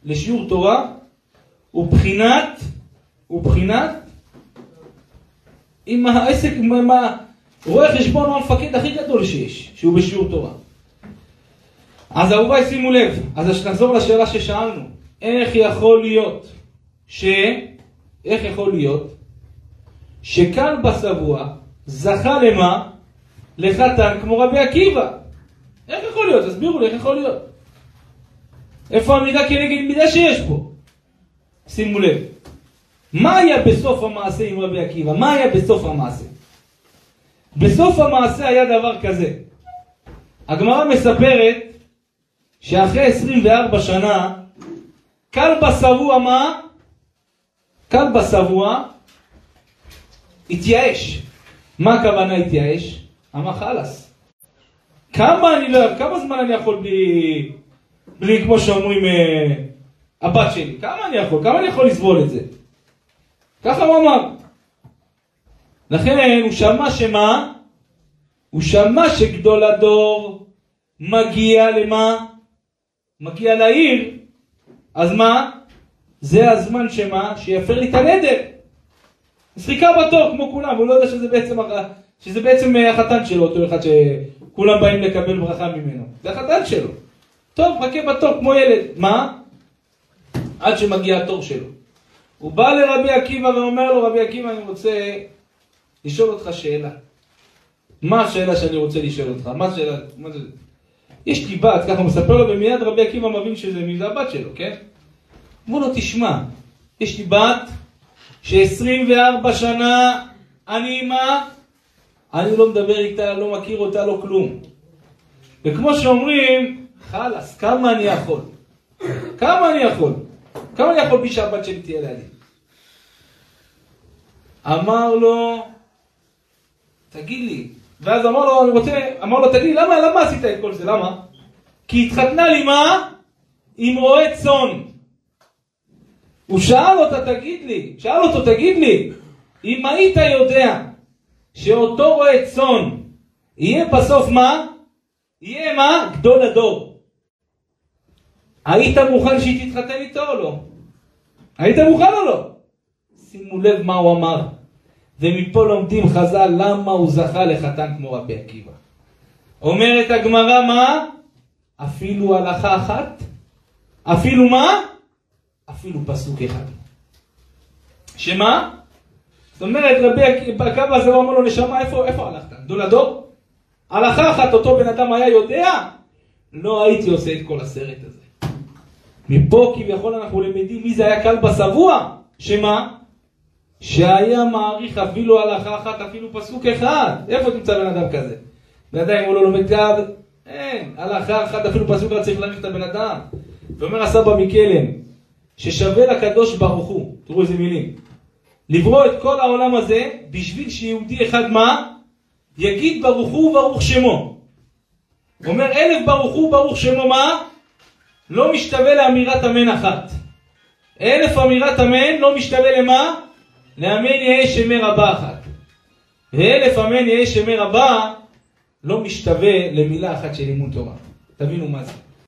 לשיעור תורה, הוא בחינת, הוא בחינת, עם העסק, עם עם ה... רואה חשבון הוא המפקד הכי גדול שיש, שהוא בשיעור תורה. אז אהוביי שימו לב, אז נחזור לשאלה ששאלנו, איך יכול להיות ש... איך יכול להיות שכלבא שבוע זכה למה? לחתן כמו רבי עקיבא. איך יכול להיות? תסבירו לי איך יכול להיות. איפה המידה כנגד מידה שיש פה? שימו לב. מה היה בסוף המעשה עם רבי עקיבא? מה היה בסוף המעשה? בסוף המעשה היה דבר כזה. הגמרא מספרת שאחרי 24 שנה, כלבא שבוע מה? כלבא שבוע התייאש. מה הכוונה התייאש? אמר חלאס. כמה אני לא, כמה זמן אני יכול בלי, בלי כמו שאומרים אה, הבת שלי? כמה אני יכול? כמה אני יכול לסבול את זה? ככה הוא אמר. לכן הוא שמע שמה? הוא שמע שגדול הדור מגיע למה? מגיע לעיר, אז מה? זה הזמן שמה? שיפר לי את הנדר. אז בתור כמו כולם, הוא לא יודע שזה בעצם, שזה בעצם אה, החתן שלו, אותו אחד שכולם באים לקבל ברכה ממנו. זה החתן שלו. טוב, חכה בתור כמו ילד. מה? עד שמגיע התור שלו. הוא בא לרבי עקיבא ואומר לו, רבי עקיבא, אני רוצה לשאול אותך שאלה. מה השאלה שאני רוצה לשאול אותך? מה השאלה? מה זה? יש לי בת, ככה הוא מספר לו, ומיד רבי עקיבא מבין שזה מי זה הבת שלו, כן? אמרו לו, תשמע, יש לי בת ש-24 שנה אני עימה, אני לא מדבר איתה, לא מכיר אותה, לא כלום. וכמו שאומרים, חלאס, כמה אני יכול? כמה אני יכול? כמה אני יכול בלי שהבת שלי תהיה לידי? אמר לו, תגיד לי, ואז אמר לו, אני רוצה, אמר לו, תגיד לי, למה, למה עשית את כל זה? למה? כי התחתנה לי מה? עם רועה צאן. הוא שאל אותה, תגיד לי, שאל אותו, תגיד לי, אם היית יודע שאותו רועה צאן יהיה בסוף מה? יהיה מה? גדול הדור. היית מוכן שהיא תתחתן איתו או לא? היית מוכן או לא? שימו לב מה הוא אמר. ומפה לומדים חז"ל למה הוא זכה לחתן כמו רבי עקיבא. אומרת הגמרא מה? אפילו הלכה אחת? אפילו מה? אפילו פסוק אחד. שמה? זאת אומרת רבי עקיבא הזה אמר לו נשמה איפה, איפה הלכת? גדול הדור? הלכה אחת אותו בן אדם היה יודע? לא הייתי עושה את כל הסרט הזה. מפה כביכול אנחנו למדים מי זה היה כלבא שבוע, שמה? שהיה מעריך אפילו הלכה אחת, אפילו פסוק אחד. איפה תמצא בן אדם כזה? בן אדם אם הוא לא לומד קו, אין, הלכה אחת, אפילו פסוק אחד צריך להעריך את הבן אדם. ואומר הסבא מקלם, ששווה לקדוש ברוך הוא, תראו איזה מילים, לברוא את כל העולם הזה בשביל שיהודי אחד מה? יגיד ברוך הוא ברוך שמו. אומר אלף ברוך הוא ברוך שמו מה? לא משתווה לאמירת אמן אחת. אלף אמירת אמן לא משתווה למה? לאמן יהא שמי רבה אחת. ואלף אמן יהא שמי רבה לא משתווה למילה אחת של לימוד תורה. תבינו מה זה.